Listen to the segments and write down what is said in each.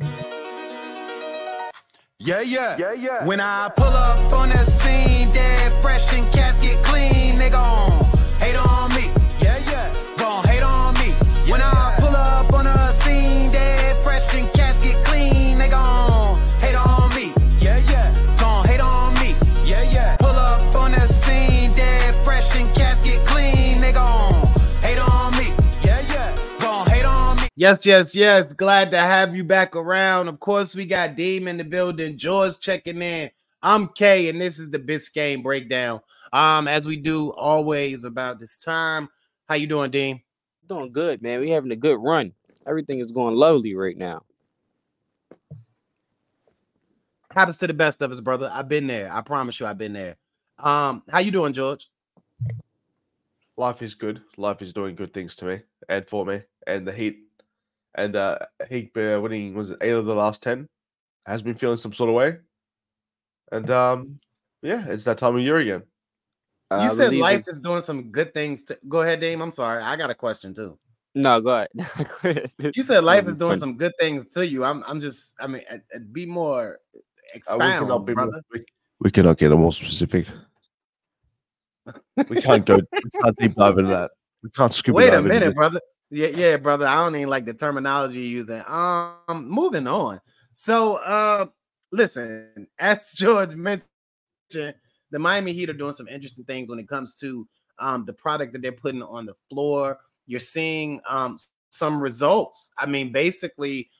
Yeah, yeah. Yeah, yeah. When I pull up on the scene, dead fresh and casket clean, they gon' um, hate on me. Yeah, yeah. Gon' hate on me. Yeah, when I pull up on the scene, dead fresh and casket clean, they gon' um, Yes, yes, yes. Glad to have you back around. Of course, we got Deem in the building, George checking in. I'm Kay, and this is the Biscayne breakdown. Um, as we do always about this time. How you doing, Dean? Doing good, man. We having a good run. Everything is going lovely right now. Happens to the best of us, brother. I've been there. I promise you, I've been there. Um, how you doing, George? life is good. Life is doing good things to me and for me. And the Heat and uh Heat uh, winning was it eight of the last ten has been feeling some sort of way. And um yeah, it's that time of year again. You I said life it's- is doing some good things. To... Go ahead, Dame. I'm sorry. I got a question too. No, go ahead. You said life is doing some good things to you. I'm. I'm just. I mean, uh, uh, be more Uh, we expound, cannot be more, brother. we, we cannot get more specific. We can't go we can't deep dive into that. We can't scuba Wait a minute, brother. Yeah, yeah, brother. I don't even like the terminology you're using. Um, moving on. So, uh, listen, as George mentioned, the Miami Heat are doing some interesting things when it comes to um the product that they're putting on the floor. You're seeing um some results. I mean, basically,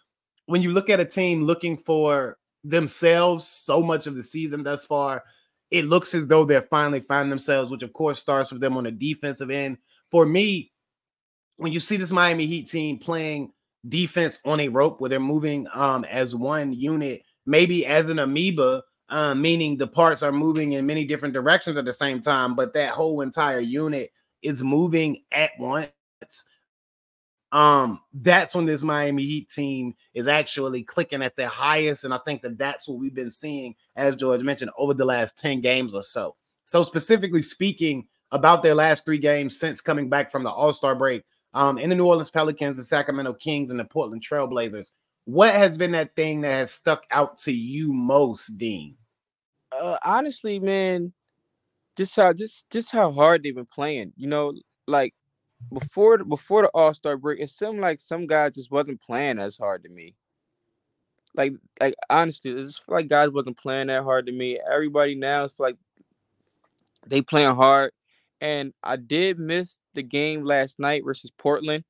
when you look at a team looking for themselves so much of the season thus far, it looks as though they're finally finding themselves, which of course starts with them on the defensive end. For me, when you see this Miami Heat team playing defense on a rope where they're moving um as one unit, maybe as an amoeba, uh, meaning the parts are moving in many different directions at the same time, but that whole entire unit is moving at once. Um, that's when this Miami Heat team is actually clicking at their highest, and I think that that's what we've been seeing, as George mentioned, over the last 10 games or so. So, specifically speaking about their last three games since coming back from the All Star break, um, in the New Orleans Pelicans, the Sacramento Kings, and the Portland Trailblazers. What has been that thing that has stuck out to you most, Dean? uh, honestly, man, just how just just how hard they've been playing. You know, like before before the All Star break, it seemed like some guys just wasn't playing as hard to me. Like like honestly, it just like guys wasn't playing that hard to me. Everybody now it's like they playing hard. And I did miss the game last night versus Portland.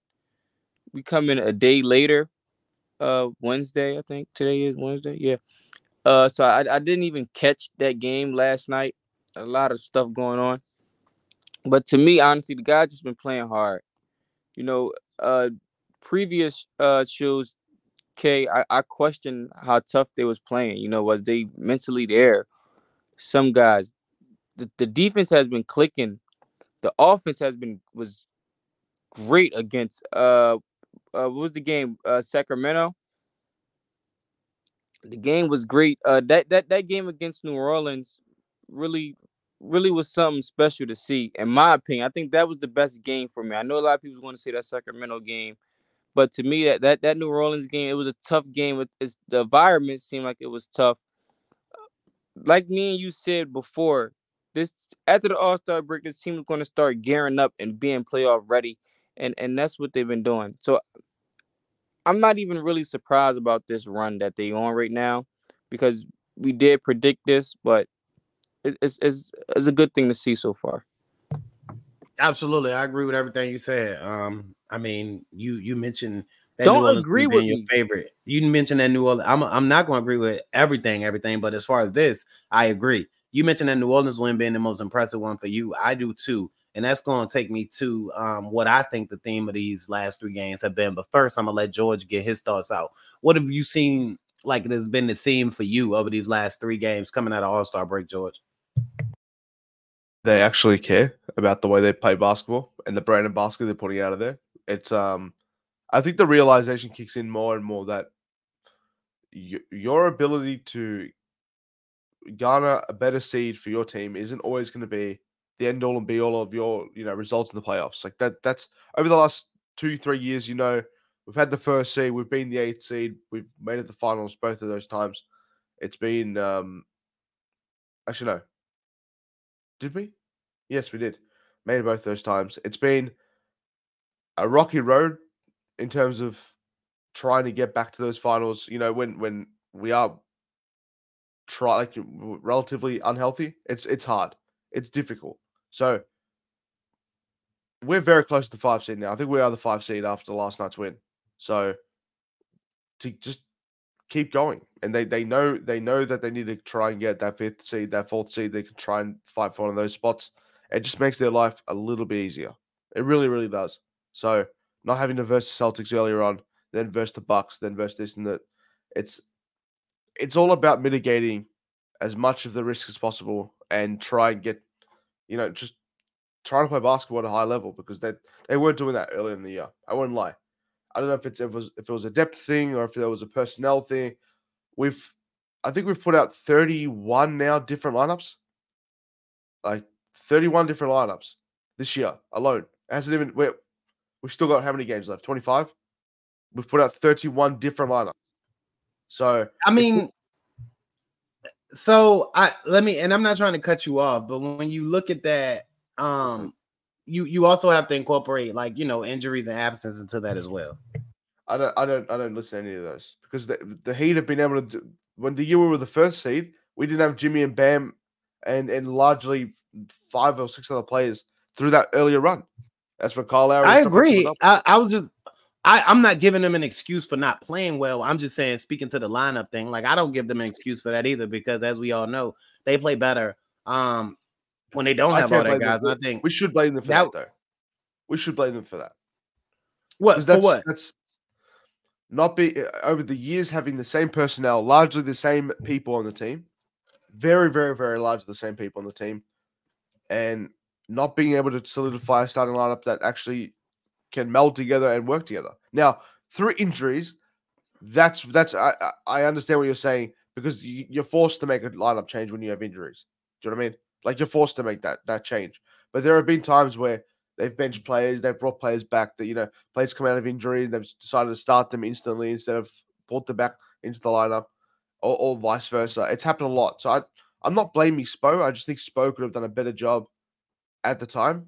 We come in a day later, uh Wednesday, I think. Today is Wednesday. Yeah. Uh, so I, I didn't even catch that game last night. A lot of stuff going on. But to me, honestly, the guys just been playing hard. You know, uh previous uh shows, K, I, I questioned how tough they was playing. You know, was they mentally there? Some guys. The, the defense has been clicking. The offense has been was great against uh uh what was the game? Uh Sacramento. The game was great. Uh, that that that game against New Orleans really really was something special to see. In my opinion, I think that was the best game for me. I know a lot of people want to say that Sacramento game, but to me, that that, that New Orleans game, it was a tough game. It's, the environment seemed like it was tough. Like me and you said before, this after the All Star break, this team is going to start gearing up and being playoff ready, and and that's what they've been doing. So I'm not even really surprised about this run that they're on right now, because we did predict this, but it's it's it's a good thing to see so far. Absolutely, I agree with everything you said. Um, I mean, you you mentioned that don't agree with your me. favorite. You mentioned that New Orleans. I'm I'm not going to agree with everything, everything, but as far as this, I agree. You mentioned that New Orleans win being the most impressive one for you. I do too. And that's going to take me to um, what I think the theme of these last three games have been. But first, I'm going to let George get his thoughts out. What have you seen like there's been the theme for you over these last three games coming out of All Star break, George? They actually care about the way they play basketball and the brand of basketball they're putting out of there. It's um, I think the realization kicks in more and more that y- your ability to garner a better seed for your team isn't always going to be the end all and be all of your you know results in the playoffs. Like that. That's over the last two three years. You know, we've had the first seed, we've been the eighth seed, we've made it the finals both of those times. It's been um, actually no. Did we? Yes, we did. Made it both those times. It's been a rocky road in terms of trying to get back to those finals. You know, when when we are try like relatively unhealthy, it's it's hard. It's difficult. So we're very close to the five seed now. I think we are the five seed after last night's win. So to just keep going. And they they know they know that they need to try and get that fifth seed, that fourth seed. They can try and fight for one of those spots. It just makes their life a little bit easier. It really, really does. So not having to verse the Celtics earlier on, then verse the Bucks, then verse this and that. It's it's all about mitigating as much of the risk as possible and try and get, you know, just trying to play basketball at a high level because they they weren't doing that earlier in the year. I wouldn't lie. I don't know if if it was if it was a depth thing or if there was a personnel thing. We've I think we've put out 31 now different lineups. Like 31 different lineups this year alone. It hasn't even we we've still got how many games left? 25? We've put out 31 different lineups. So I mean, so I let me, and I'm not trying to cut you off, but when you look at that, um, you you also have to incorporate like you know injuries and absence into that as well. I don't, I don't, I don't listen to any of those because the, the Heat have been able to. Do, when the year we were the first seed, we didn't have Jimmy and Bam, and and largely five or six other players through that earlier run. That's what Kyle Lowry. I agree. I, I was just I, I'm not giving them an excuse for not playing well. I'm just saying, speaking to the lineup thing, like I don't give them an excuse for that either, because as we all know, they play better um when they don't have all that guys. I think we should blame them for that, that, though. We should blame them for that. What for that's, what? That's not be uh, over the years having the same personnel, largely the same people on the team, very, very, very largely the same people on the team, and not being able to solidify a starting lineup that actually can meld together and work together. Now, through injuries, that's that's I I understand what you're saying because you're forced to make a lineup change when you have injuries. Do you know what I mean? Like you're forced to make that that change. But there have been times where they've benched players, they've brought players back that you know players come out of injury, they've decided to start them instantly instead of brought them back into the lineup, or, or vice versa. It's happened a lot. So I I'm not blaming Spo. I just think Spo could have done a better job at the time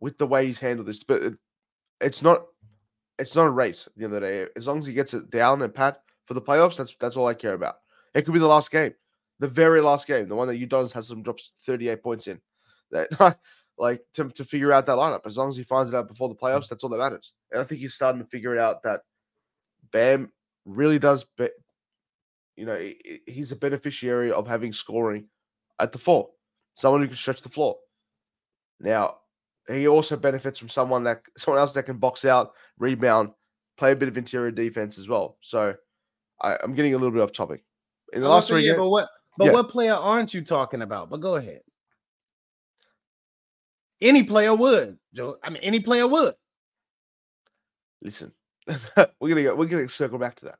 with the way he's handled this. But it's not it's not a race at the end of the day. As long as he gets it down and pat for the playoffs, that's that's all I care about. It could be the last game, the very last game, the one that Udonis Haslem drops 38 points in. That like to, to figure out that lineup. As long as he finds it out before the playoffs, that's all that matters. And I think he's starting to figure it out that Bam really does be, you know, he's a beneficiary of having scoring at the four. Someone who can stretch the floor. Now, he also benefits from someone that someone else that can box out, rebound, play a bit of interior defense as well. So I, am getting a little bit off topic. In the last three, yeah, but what but yeah. what player aren't you talking about? But go ahead. Any player would, Joe. I mean, any player would. Listen, we're gonna go. We're gonna circle back to that.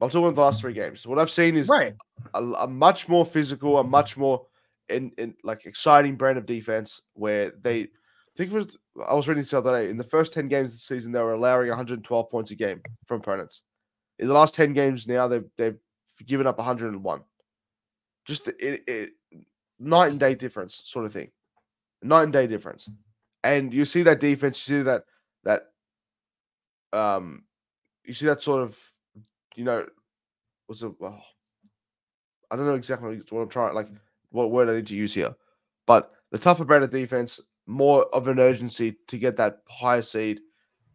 I'm talking about the last three games. What I've seen is Right. a, a much more physical, a much more in, in like exciting brand of defense where they I think it was I was reading this the other day. In the first 10 games of the season, they were allowing 112 points a game from opponents. In the last 10 games now, they've they've given up 101. Just it, it night and day difference, sort of thing. Night and day difference. And you see that defense, you see that that um you see that sort of you know what's a oh, I don't know exactly what I'm trying like what word I need to use here. But the tougher brand of defense, more of an urgency to get that higher seed.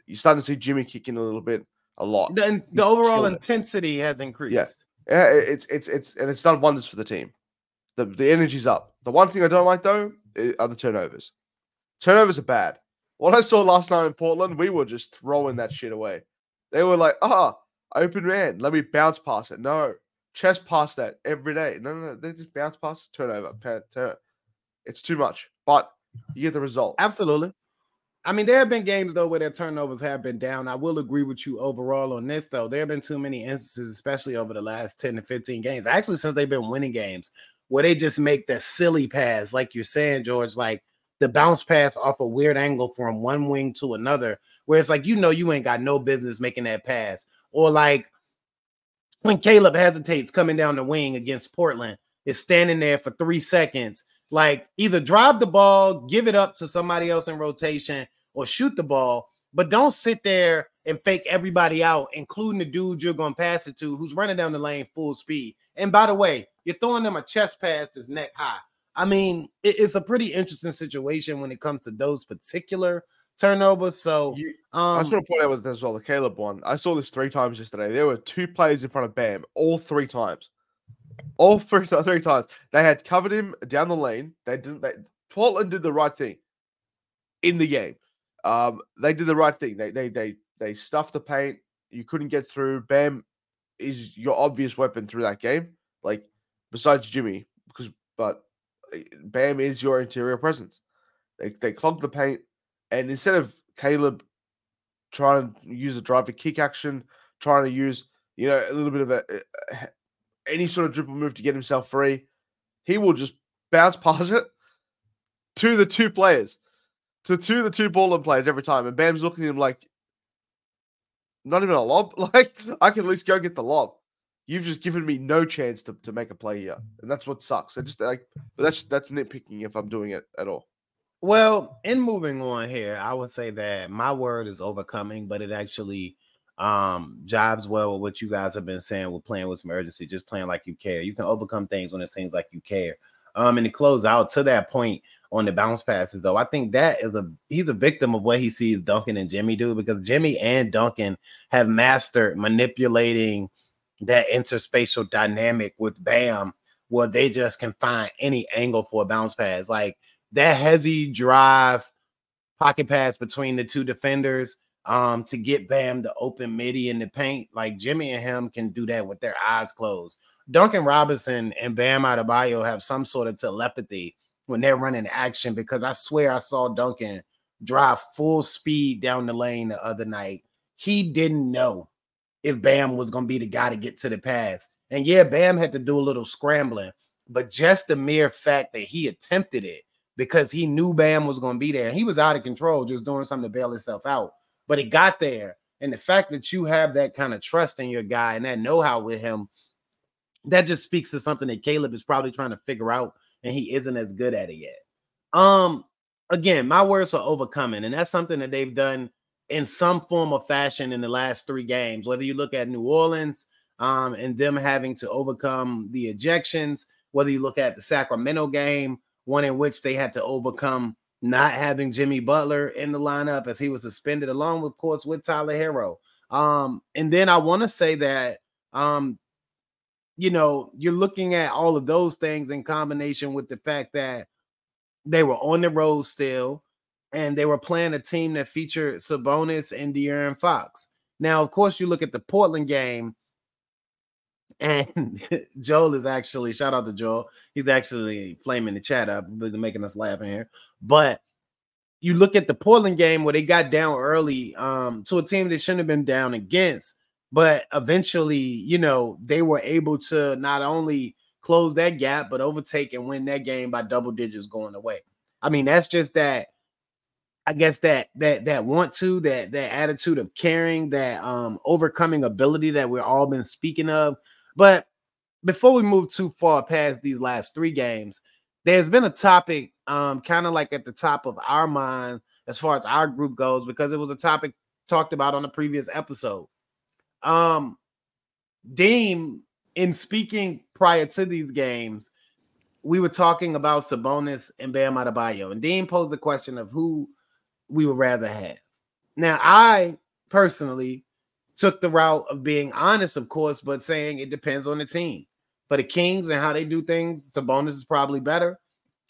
You're starting to see Jimmy kicking a little bit, a lot. The, the overall killing it. intensity has increased. Yeah, it- it's it's it's and it's done wonders for the team. The the energy's up. The one thing I don't like though are the turnovers. Turnovers are bad. What I saw last night in Portland, we were just throwing that shit away. They were like, ah, open man, let me bounce past it. No, chest past that every day. No, no, no, they just bounce past turnover. turn- It's too much, but you get the result. Absolutely. I mean, there have been games though where their turnovers have been down. I will agree with you overall on this though. There have been too many instances, especially over the last 10 to 15 games, actually, since they've been winning games, where they just make the silly pass, like you're saying, George, like the bounce pass off a weird angle from one wing to another, where it's like, you know, you ain't got no business making that pass. Or like when Caleb hesitates coming down the wing against Portland, is standing there for three seconds. Like either drive the ball, give it up to somebody else in rotation, or shoot the ball, but don't sit there and fake everybody out, including the dude you're going to pass it to who's running down the lane full speed. And by the way, you're throwing them a chest pass that's neck high. I mean, it's a pretty interesting situation when it comes to those particular turnovers. So, You- I just um, want to point out with as well the Caleb one. I saw this three times yesterday. There were two players in front of Bam, all three times. All three, three times. They had covered him down the lane. They didn't. They, Portland did the right thing in the game. Um, they did the right thing. They they they they stuffed the paint. You couldn't get through. Bam is your obvious weapon through that game. Like besides Jimmy, because but uh, Bam is your interior presence. They they clogged the paint, and instead of Caleb trying to use a drive to kick action, trying to use you know a little bit of a, a- any sort of dribble move to get himself free, he will just bounce past it to the two players, to to the two Portland players every time, and Bam's looking at him like, not even a lob. Like I can at least go get the lob. You've just given me no chance to, to make a play here, and that's what sucks. I just like, but that's that's nitpicking if I'm doing it at all. Well, in moving on here, I would say that my word is overcoming, but it actually um jives well with what you guys have been saying with playing with some urgency, just playing like you care. You can overcome things when it seems like you care. Um, and to close out to that point on the bounce passes, though, I think that is a he's a victim of what he sees Duncan and Jimmy do because Jimmy and Duncan have mastered manipulating that interspatial dynamic with Bam, where they just can find any angle for a bounce pass. Like that heavy drive pocket pass between the two defenders um to get Bam the open midi in the paint. Like Jimmy and him can do that with their eyes closed. Duncan Robinson and Bam Adebayo have some sort of telepathy when they're running action because I swear I saw Duncan drive full speed down the lane the other night. He didn't know if Bam was going to be the guy to get to the pass. And yeah, Bam had to do a little scrambling, but just the mere fact that he attempted it because he knew Bam was going to be there. He was out of control, just doing something to bail himself out. But he got there. And the fact that you have that kind of trust in your guy and that know how with him, that just speaks to something that Caleb is probably trying to figure out, and he isn't as good at it yet. Um, again, my words are overcoming, and that's something that they've done in some form of fashion in the last three games. Whether you look at New Orleans um, and them having to overcome the ejections, whether you look at the Sacramento game, one in which they had to overcome not having Jimmy Butler in the lineup as he was suspended, along with, of course, with Tyler Herro. Um, and then I want to say that um, you know, you're looking at all of those things in combination with the fact that they were on the road still and they were playing a team that featured Sabonis and De'Aaron Fox. Now, of course, you look at the Portland game, and Joel is actually shout out to Joel. He's actually flaming the chat up, making us laugh in here. But you look at the Portland game where they got down early um, to a team they shouldn't have been down against, but eventually, you know, they were able to not only close that gap, but overtake and win that game by double digits going away. I mean, that's just that. I guess that that that want to that that attitude of caring, that um overcoming ability that we're all been speaking of. But before we move too far past these last three games, there's been a topic um kind of like at the top of our mind as far as our group goes because it was a topic talked about on the previous episode. Um Deem in speaking prior to these games, we were talking about Sabonis and Bam Adebayo, and Dean posed the question of who we would rather have. Now, I personally took the route of being honest, of course, but saying it depends on the team. For the Kings and how they do things, Sabonis is probably better.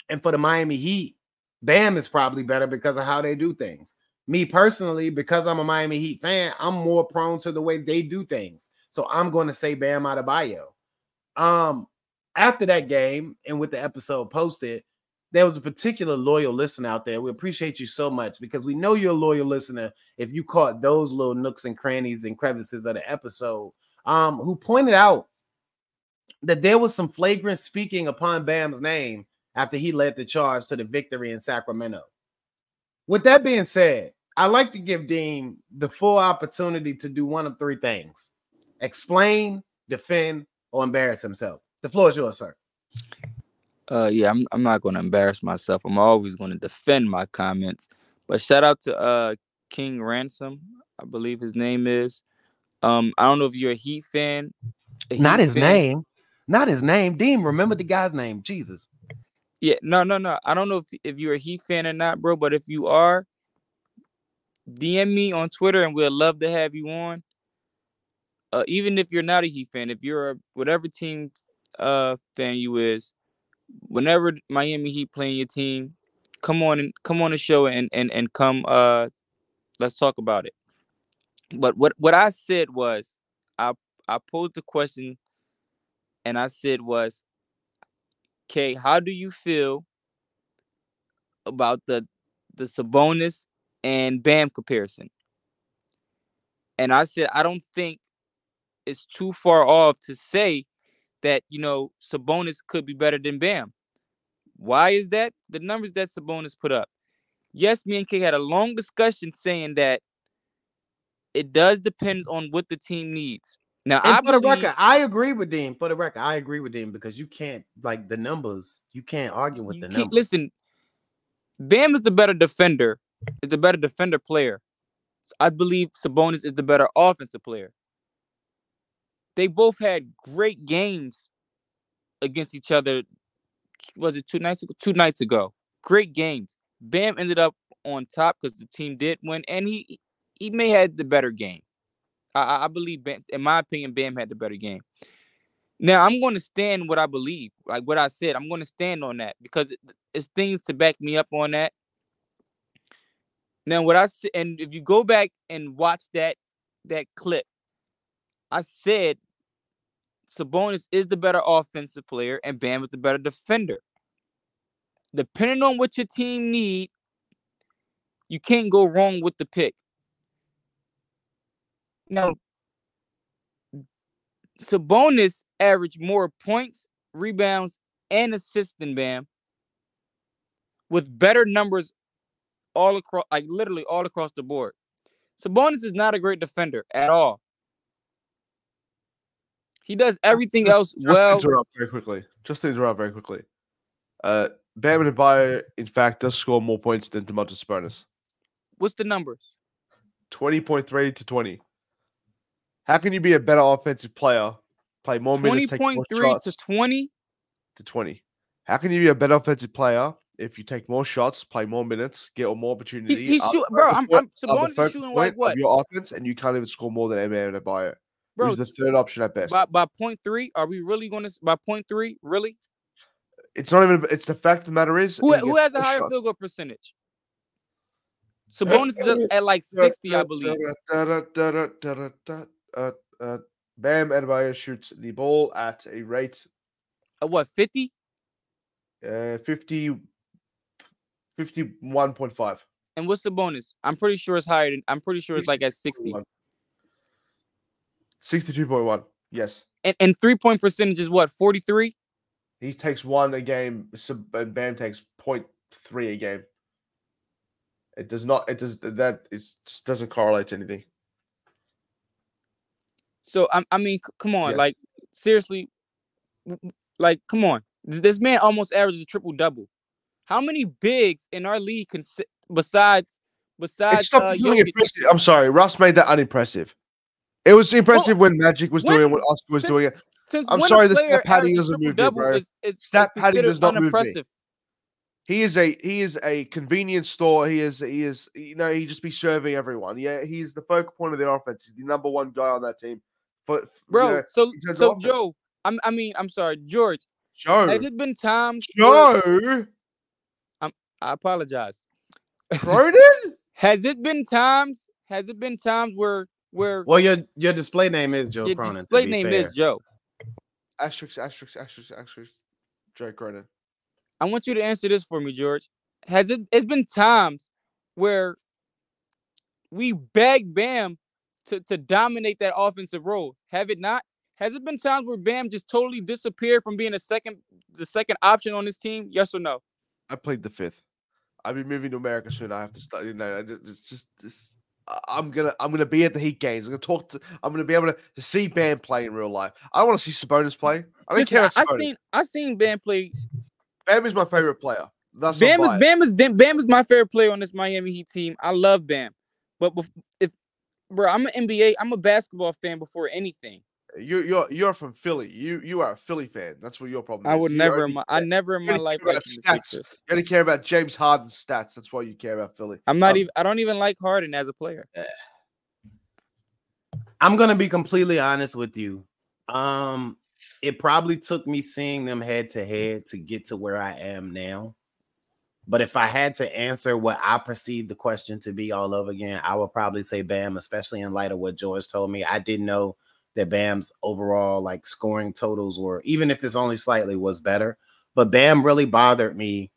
And for the Miami Heat, Bam is probably better because of how they do things. Me personally, because I'm a Miami Heat fan, I'm more prone to the way they do things. So I'm going to say Bam Adebayo. Um, after that game and with the episode posted, there was a particular loyal listener out there. We appreciate you so much because we know you're a loyal listener if you caught those little nooks and crannies and crevices of the episode. Um, who pointed out that there was some flagrant speaking upon Bam's name after he led the charge to the victory in Sacramento. With that being said, I like to give Dean the full opportunity to do one of three things explain, defend, or embarrass himself. The floor is yours, sir. Uh, yeah, I'm I'm not going to embarrass myself. I'm always going to defend my comments. But shout out to uh King Ransom, I believe his name is. Um, I don't know if you're a Heat fan. A Heat not his fan. name, not his name. Dean, remember the guy's name, Jesus. Yeah, no, no, no. I don't know if if you're a Heat fan or not, bro. But if you are, DM me on Twitter, and we'll love to have you on. Uh, even if you're not a Heat fan, if you're a whatever team uh fan you is, whenever Miami Heat playing your team, come on and come on the show and and and come uh let's talk about it. But what what I said was I I posed the question and I said was okay, how do you feel about the the Sabonis and Bam comparison? And I said I don't think it's too far off to say that you know Sabonis could be better than Bam. Why is that? The numbers that Sabonis put up. Yes, me and K had a long discussion saying that it does depend on what the team needs. Now, and I for believe, the record, I agree with Dean. For the record, I agree with Dean because you can't like the numbers. You can't argue with the numbers. Listen, Bam is the better defender. Is the better defender player. I believe Sabonis is the better offensive player. They both had great games against each other. Was it two nights ago? Two nights ago. Great games. Bam ended up on top because the team did win, and he he may have the better game. I, I believe, Bam, in my opinion, Bam had the better game. Now I'm going to stand what I believe, like what I said. I'm going to stand on that because it, it's things to back me up on that. Now, what I said, and if you go back and watch that that clip, I said Sabonis is the better offensive player and Bam is the better defender. Depending on what your team need, you can't go wrong with the pick. Now, Sabonis averaged more points, rebounds, and assists than Bam, with better numbers all across, like literally all across the board. Sabonis is not a great defender at all. He does everything else well just well. interrupt very quickly. Just to interrupt very quickly. Uh, Bam Adebayo, in fact, does score more points than Domantas Sabonis. What's the numbers? Twenty point three to twenty. How can you be a better offensive player, play more 20. minutes, take more shots to twenty? To twenty. How can you be a better offensive player if you take more shots, play more minutes, get more opportunities? He's, he's shoot, bro. I'm, I'm Sabonis is shooting like what? Your offense, and you can't even score more than Bam Adebayo. Bro, the third option at best. By by point three, are we really going to by point three? Really? It's not even. It's the fact of the matter is who, who has a higher shot. field goal percentage. Sabonis is at like sixty, I believe. Bam Adebayo shoots the ball at a rate. At what fifty? Uh, 50, 51.5. And what's Sabonis? I'm pretty sure it's higher than. I'm pretty sure it's like at sixty. Point one. Yes. And and three point percentage is what forty three. He takes one a game, and Bam takes 0.3 a game. It does not. It does that. Just doesn't correlate to anything. So I, I mean, come on, Yeah. like seriously, like come on. This man almost averages a triple double. How many bigs in our league can besides besides uh. I'm sorry, Russ made that unimpressive. It was impressive when Magic was when- doing it, when Oscar was Since- doing it. I'm sorry, the stat padding doesn't move me, bro. Is, is, Stat is padding does not move me. He is a he is a convenience store. He is he is you know he just be serving everyone. Yeah, he's the focal point of the offense. He's the number one guy on that team. But Bro, so in terms of so. Joe, I'm, I mean, I'm sorry, George. Joe, Has it been times? where- Joe, I apologize. Cronin. Has it been times? Has it been times where where Well, your your display name is Joe your Cronin. to display be name fair. is Joe? asterisk asterisk asterisk asterisk. Joe Cronin. I want you to answer this for me, George. Has it? It's been times where we begged Bam to to dominate that offensive role. Have it not? Has it been times where Bam just totally disappeared from being a second the second option on this team? Yes or no? I played the fifth. I'll be moving to America soon. I have to study. You know, I ju- it's just this. I'm gonna I'm gonna be at the Heat games. I'm gonna talk to. I'm gonna be able to, to see Bam play in real life. I want to see Sabonis play. I don't Listen, care I, I seen I seen Bam play. Bam is my favorite player. That's Bam is. Bam is Bam is my favorite player on this Miami Heat team. I love Bam, but if bro, I'm an NBA. I'm a basketball fan before anything. You you're you're from Philly. You you are a Philly fan. That's what your problem is. I is. would You never, in only my, I never in my life care about liked the stats. You only care about James Harden's stats. That's why you care about Philly. I'm not Um, even. I don't even like Harden as a player. I'm gonna be completely honest with you. Um, it probably took me seeing them head to head to get to where I am now. But if I had to answer what I perceived the question to be all over again, I would probably say Bam, especially in light of what George told me. I didn't know that Bam's overall like scoring totals were, even if it's only slightly, was better. But Bam really bothered me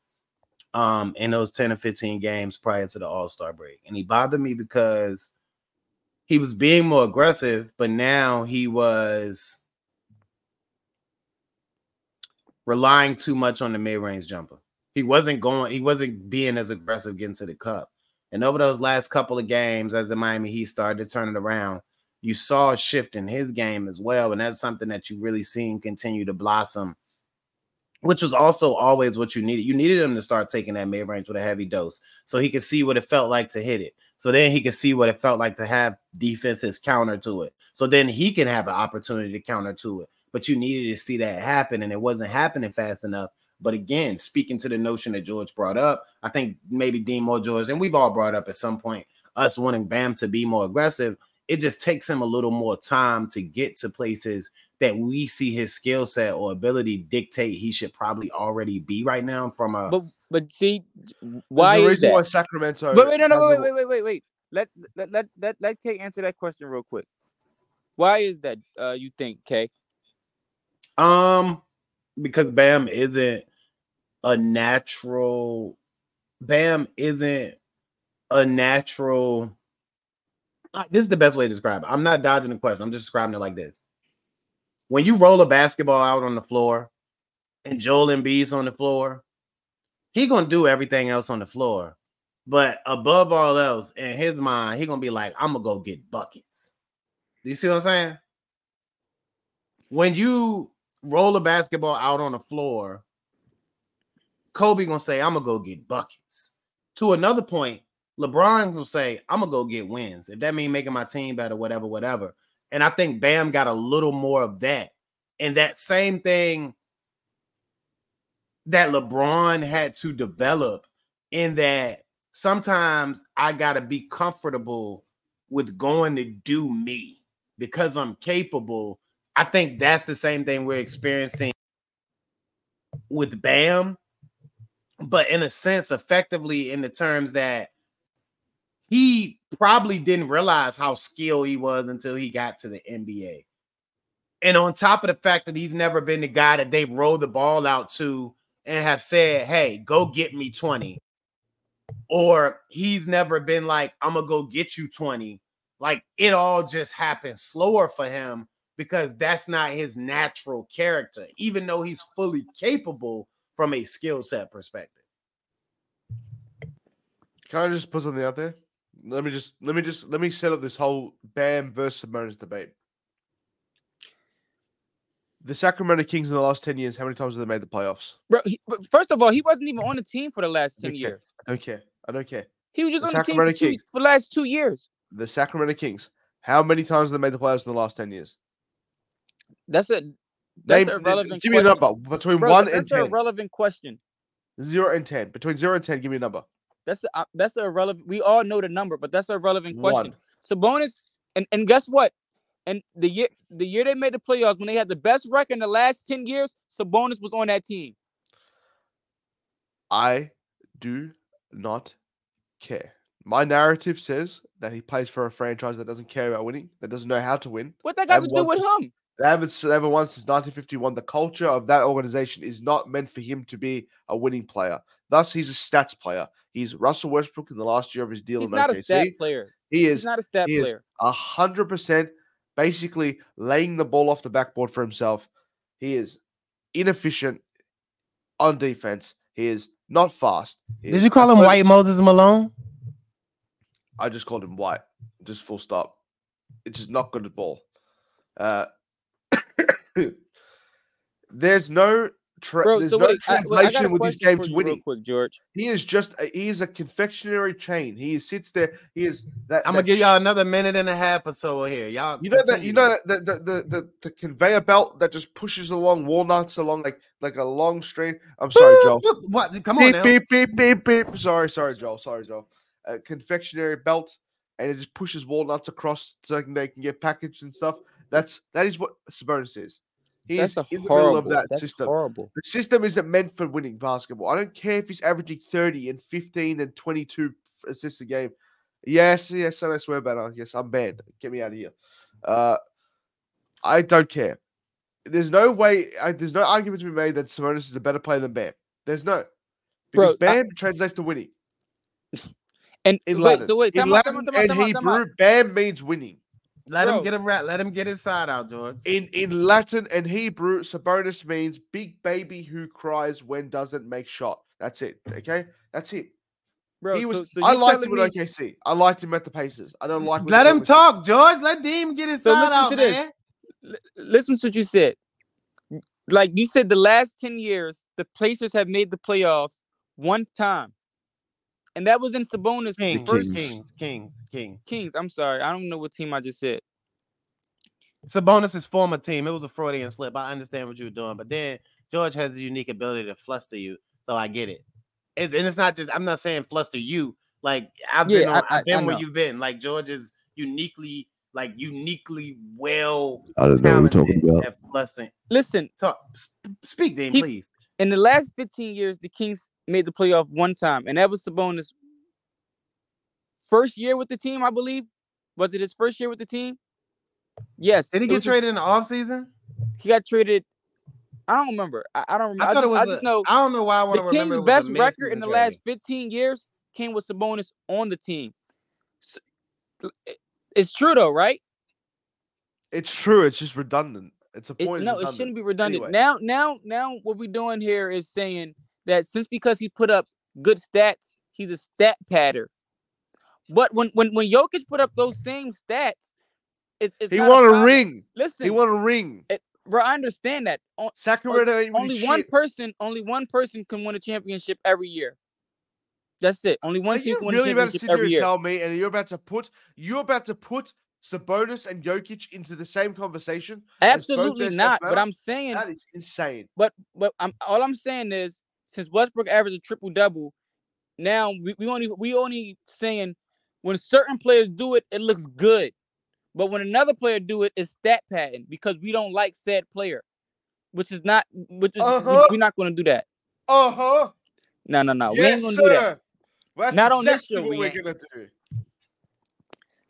um in those 10 or 15 games prior to the All-Star break. And he bothered me because he was being more aggressive, but now he was relying too much on the mid-range jumper. He wasn't going, he wasn't being as aggressive getting to the cup. And over those last couple of games, as the Miami Heat started to turn it around, you saw a shift in his game as well. And that's something that you really seen continue to blossom, which was also always what you needed. You needed him to start taking that mid-range with a heavy dose so he could see what it felt like to hit it. So then he could see what it felt like to have defenses counter to it. So then he can have an opportunity to counter to it. But you needed to see that happen, and it wasn't happening fast enough. But again, speaking to the notion that George brought up, I think maybe Dean more George, and we've all brought up at some point, us wanting Bam to be more aggressive. It just takes him a little more time to get to places that we see his skill set or ability dictate he should probably already be right now from a But but see, There's why a is reason that? why Sacramento. But wait, no, no, has wait, wait, wait, wait, wait. Let let let let let, let Kay answer that question real quick. Why is that? Uh, you think, Kay? Um, because Bam isn't a natural. Bam isn't a natural. This is the best way to describe it. I'm not dodging the question. I'm just describing it like this. When you roll a basketball out on the floor, and Joel Embiid's on the floor, he gonna do everything else on the floor. But above all else, in his mind, he gonna be like, "I'm gonna go get buckets." Do you see what I'm saying? When you roll a basketball out on the floor, Kobe gonna say, "I'm gonna go get buckets." To another point, LeBron will say, "I'm gonna go get wins." If that means making my team better, whatever, whatever. And I think Bam got a little more of that, and that same thing that LeBron had to develop in that sometimes I gotta be comfortable with going to do me because I'm capable. I think that's the same thing we're experiencing with Bam, but in a sense, effectively in the terms that he probably didn't realize how skilled he was until he got to the NBA. And on top of the fact that he's never been the guy that they've rolled the ball out to and have said, hey, go get me 20. Or he's never been like, I'm gonna go get you 20. like it all just happened slower for him because that's not his natural character, even though he's fully capable from a skill set perspective. Can I just put something out there? Let me just let me just let me set up this whole Bam versus Sabonis debate. The Sacramento Kings in the last 10 years, how many times have they made the playoffs? Bro, he, first of all, he wasn't even on the team for the last 10 don't care. years. I don't care. I don't care. He was just The on the team for, Sacramento two, for the last two years. The Sacramento Kings, how many times have they made the playoffs in the last 10 years? That's a that's Name- a relevant give me a number between Bro, one that's and a 10. irrelevant question. Zero and 10. Between zero and 10, give me a number. That's a, uh, that's a relevant. We all know the number, but that's a relevant question. One. Sabonis, and and guess what? And the year the year they made the playoffs, when they had the best record in the last ten years, Sabonis was on that team. I do not care. My narrative says that he plays for a franchise that doesn't care about winning, that doesn't know how to win. What that got to do with him? They haven't, s- they haven't won since 1951. The culture of that organization is not meant for him to be a winning player. Thus, he's a stats player. He's Russell Westbrook in the last year of his deal He's in not a OKC. stat player. He is He's is not a stat he player. a hundred percent basically laying the ball off the backboard for himself. He is inefficient on defense. He is not fast. He Did you call him athletic- White Moses Malone? I just called him white. Just full stop. It's just not good at ball. Uh, there's no tra- Bro, there's so no wait, I, wait, I translation with this question game to you real winning. quick, George. He is just a, he is a confectionery chain. He sits there. He is that. I'm that gonna give y'all another minute and a half or so here. Y'all, You know that you know that the, the the the the conveyor belt that just pushes along walnuts along like like a long string. I'm sorry, Joel. What? Come on beep now. beep beep beep beep. Sorry, sorry, Joel. Sorry, Joel. A confectionery belt, and it just pushes walnuts across so they can, they can get packaged and stuff. That's that is what Sabonis is. He That's is in the horrible. middle of that system. horrible. The system isn't meant for winning basketball. I don't care if he's averaging 30 and 15 and 22 assists a game. Yes, yes, and I swear better. Yes, I'm banned. Get me out of here. Uh, I don't care. There's no way. I, there's no argument to be made that Sabonis is a better player than Bam. There's no. Because Bro, I- Bam translates to winning And in wait, Latin. so wait, in time out, time Latin out, and time out, time. Hebrew, Bam means winning. Let Bro. him get a rat. Let him get his side out, George. In in Latin and Hebrew, Sabonis means big baby who cries when doesn't make shot. That's it. Okay, that's it. Bro, he was. so, so I liked him telling at OKC. I liked him at the Pacers. I don't like. Let he did him with- talk, George. Let Deem get his So side listen out, to this. man. L- listen to what you said. Like you said, the last 10 years, the Pacers have made the playoffs one time. And that was in Sabonis' Kings, first Kings. Kings, Kings, Kings. Kings. I'm sorry. I don't know what team I just said. Sabonis' former team. It was a Freudian slip. I understand what you were doing, but then George has a unique ability to fluster you, so I get it. It's, and it's not just. I'm not saying fluster you. Like I've been on. I- I- I've been I where you've been. Like George is uniquely, like uniquely well I don't know what you're talking talented about. at flustering. Listen, Talk, sp- speak, Dean, He- please. in the last 15 years, the Kings made the playoff one time, and that was Sabonis' first year with the team, I believe. Was it his first year with the team? Yes. Did he get was his- traded in the offseason? he got traded. I don't remember. I, I don't remember. I I, thought just, it was. I just a- know I don't know why I want the to remember. Kings' it was best record in the trade. last 15 years came with Sabonis on the team. S- it- It's true though, right? It's true. It's just redundant. It's a It- point. no, it shouldn't be redundant. Anyway. Now, now, now, what we're doing here is saying that since because he put up good stats, he's a stat patter. But when when when Jokic put up those same stats, it's, it's He won a ring. Listen, He won a ring. bro, I understand that. Sacramento ain't only one shit. person, only one person can win a championship every year. That's it. Only Are one team you can win really about to sit here and year. tell me, and you're about to put you're about to put Sabonis and Jokic into the same conversation? Absolutely not. But? I'm saying that is insane. But but I'm all I'm saying is since Westbrook averaged a triple double, now we, we only we only saying when certain players do it, it looks good. But when another player do it, it's stat pattern because we don't like said player, which is not which is Uh-huh. we, are not gonna do that. Uh huh. No, no, no. we yes, ain't gonna sir. do that. That's Not on this exactly show, what we we're ain't. gonna do.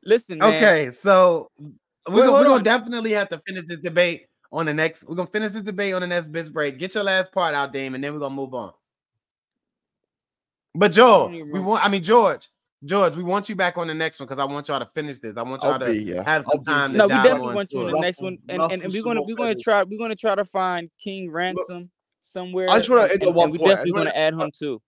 Listen, man. Okay, so we're, Wait, gonna, we're gonna on. definitely have to finish this debate on the next. We're gonna finish this debate on the next biz break. Get your last part out, Dame, and then we're gonna move on. But Joel, we want. I mean, George, George, we want you back on the next one because I want y'all to finish this. I want y'all I'll to have some I'll time. To No, we definitely on want you on the next one, and, and, and we're gonna we're gonna try we're gonna try to find King Ransom somewhere. I just wanna end on one and we point. I definitely wanna- add him too.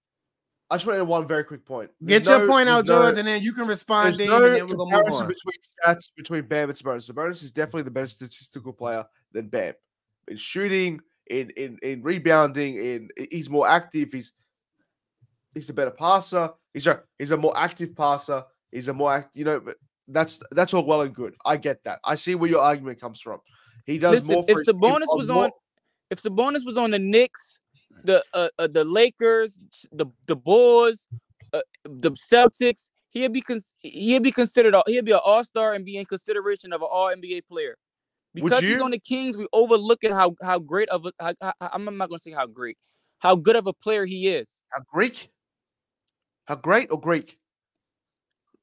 I just want to add one very quick point. Get There's your point out, there's no- George, and then you can respond, There's Dave, no and then we're comparison on. between stats between Bam and Sabonis. Sabonis is definitely the better statistical player than Bam in shooting, in in in rebounding. In he's more active. He's he's a better passer. He's a he's a more active passer. He's a more act. You know, but that's that's all well and good. I get that. I see where your argument comes from. He does Listen, more. if for team, Sabonis was more- on, if Sabonis was on the Knicks, the uh, uh, the Lakers, the the Bulls, uh, the Celtics, he'd be con- he'd be considered a- he'd be an All Star and be in consideration of an All NBA player. Because he's on the Kings, we overlook it how how great of a how, how, I'm not going to say how great, how good of a player he is. how Greek, how great or Greek?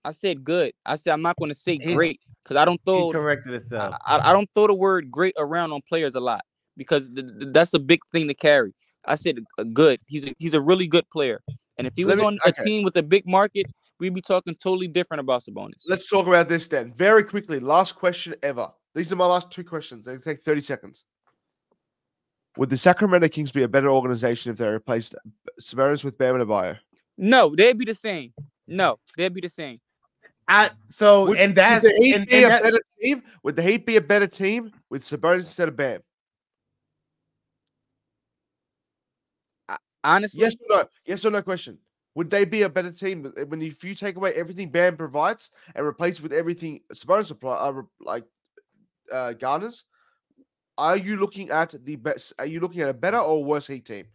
I said good. I said I'm not going to say He- great because I don't He throw corrected itself. I, I don't throw the word great around on players a lot because th- th- that's a big thing to carry. I said uh, good. He's a, he's a really good player, and if he was me- on a team with a big market, we'd be talking totally different about Sabonis. Let's talk about this then. Very quickly. Last question ever. These are my last two questions. They take 30 seconds. Would the Sacramento Kings be a better organization if they replaced Sabonis with Bam Adebayo? No, they'd be the same. No, they'd be the same. I so Would, and would that's the Heat and, be and a that- better team? Would the Heat be a better team with Sabonis instead of Bam? Honestly, Yes or no? Yes or no question. Would they be a better team when if you take away everything Bam provides and replace it with everything Sabonis supply, uh, re- like uh, Garners? Are you looking at the best? Are you looking at a better or worse Heat team?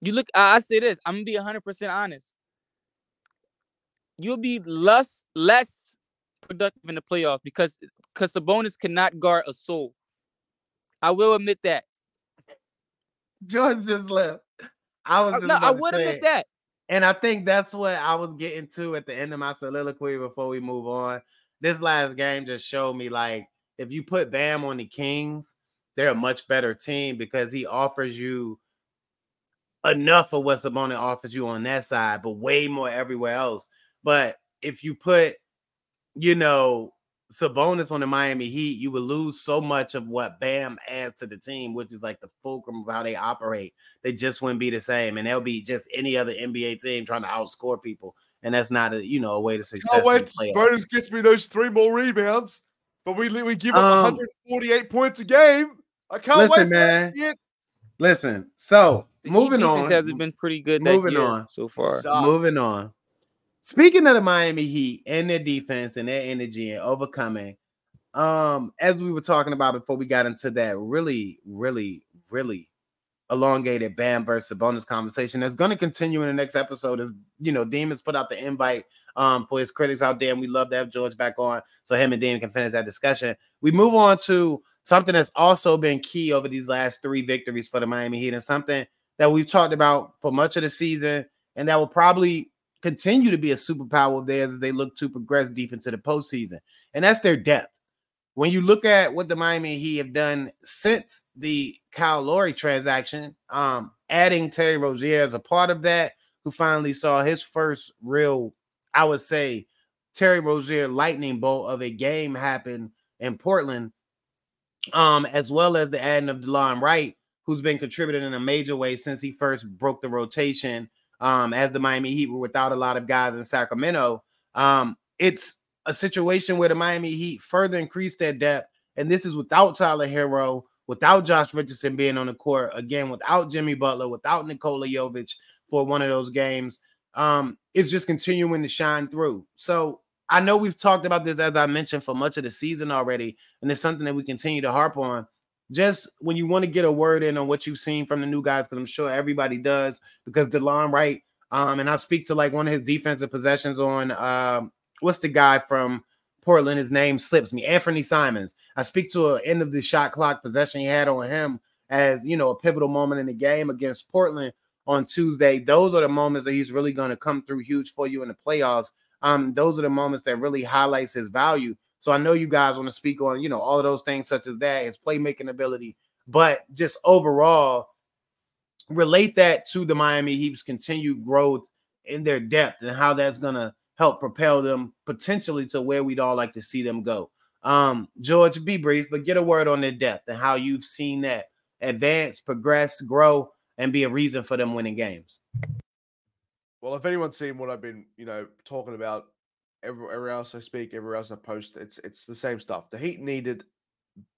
you look. I, I say this. I'm gonna be 100 percent honest. You'll be less less productive in the playoffs because because Sabonis cannot guard a soul. I will admit that. George just left. I was no, I would say admit it. that. And I think that's what I was getting to at the end of my soliloquy before we move on. This last game just showed me like if you put Bam on the Kings, they're a much better team because he offers you enough of what Sabonis offers you on that side, but way more everywhere else. But if you put, you know, Sabonis on the Miami Heat, you would lose so much of what Bam adds to the team, which is like the fulcrum of how they operate. They just wouldn't be the same, and they'll be just any other NBA team trying to outscore people, and that's not a you know a way to success. Can't wait. Sabonis gets me those three more rebounds, but we we give up Um, 148 points a game. I can't listen, wait. for man. Listen, so The moving defense on, has been pretty good that moving year on. so far. Sucks. moving on. Speaking of the Miami Heat and their defense and their energy and overcoming, um, as we were talking about before we got into that really, really, really elongated Bam versus Sabonis conversation that's going to continue in the next episode. As you know, Demons put out the invite um for his critics out there, and we love to have George back on so him and Demon can finish that discussion. We move on to something that's also been key over these last three victories for the Miami Heat, and something that we've talked about for much of the season, and that will probably continue to be a superpower of theirs as they look to progress deep into the postseason, and that's their depth. When you look at what the Miami Heat have done since the Kyle Lowry transaction, um, adding Terry Rozier as a part of that, who finally saw his first real, I would say, Terry Rozier lightning bolt of a game happen in Portland, um, as well as the adding of Delon Wright, who's been contributing in a major way since he first broke the rotation um, as the Miami Heat were without a lot of guys in Sacramento. Um, it's a situation where the Miami Heat further increased their depth, and this is without Tyler Herro, without Josh Richardson being on the court, again, without Jimmy Butler, without Nikola Jovic for one of those games. Um, it's just continuing to shine through. So I know we've talked about this, as I mentioned, for much of the season already, and it's something that we continue to harp on. Just when you want to get a word in on what you've seen from the new guys, because I'm sure everybody does, because Delon Wright, um, and I'll speak to like one of his defensive possessions on um, what's the guy from Portland? His name slips me. Anthony Simons. I speak to an end of the shot clock possession he had on him as you know a pivotal moment in the game against Portland on Tuesday. Those are the moments that he's really going to come through huge for you in the playoffs. Um, those are the moments that really highlights his value. So I know you guys want to speak on you know all of those things such as that, his playmaking ability, but just overall relate that to the Miami Heat's continued growth in their depth and how that's gonna help propel them potentially to where we'd all like to see them go. Um, George, be brief, but get a word on their depth and how you've seen that advance, progress, grow, and be a reason for them winning games. Well, if anyone's seen what I've been, you know, talking about everywhere else I speak, everywhere else I post, it's it's the same stuff. The Heat needed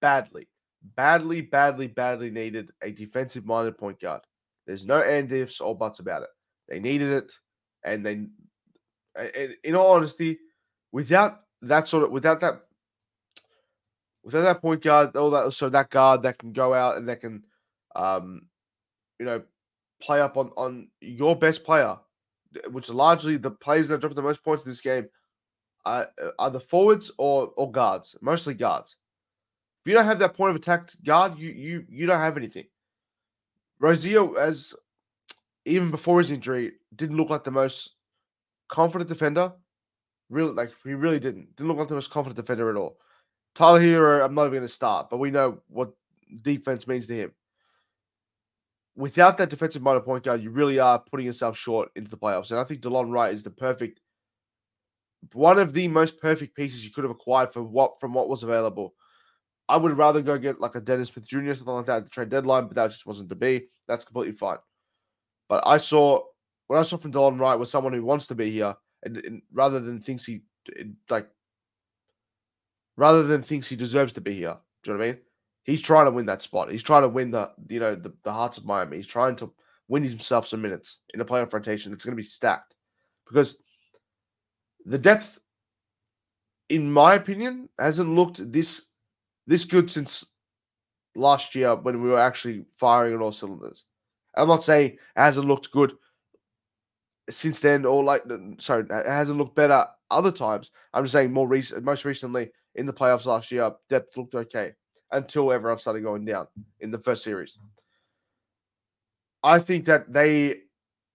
badly, badly, badly, badly needed a defensive minded point guard. There's no and ifs or buts about it. They needed it, and they, in all honesty, without that sort of, without that, without that point guard, all that, so that guard that can go out and that can, um, you know, play up on on your best player, which largely the players that are dropping the most points in this game are, are the forwards or or guards, mostly guards. If you don't have that point of attack guard, you you you don't have anything. Rozier, as even before his injury, didn't look like the most confident defender. Really, like he really didn't. Didn't look like the most confident defender at all. Tyler Herro, I'm not even going to start, but we know what defense means to him. Without that defensive minded point guard, you really are putting yourself short into the playoffs. And I think Delon Wright is the perfect, one of the most perfect pieces you could have acquired for what from what was available. I would rather go get like a Dennis Smith Jr. something like that at the trade deadline, but that just wasn't to be. That's completely fine. But I saw what I saw from Delon Wright was someone who wants to be here, and, and rather than thinks he like, rather than thinks he deserves to be here. Do you know what I mean? He's trying to win that spot. He's trying to win the you know the, the hearts of Miami. He's trying to win himself some minutes in a playoff rotation that's going to be stacked because the depth, in my opinion, hasn't looked this this good since last year when we were actually firing on all cylinders. I'm not saying it hasn't looked good since then, or like sorry, it hasn't looked better other times. I'm just saying more recent, most recently in the playoffs last year, depth looked okay until everyone started going down in the first series. I think that they uh,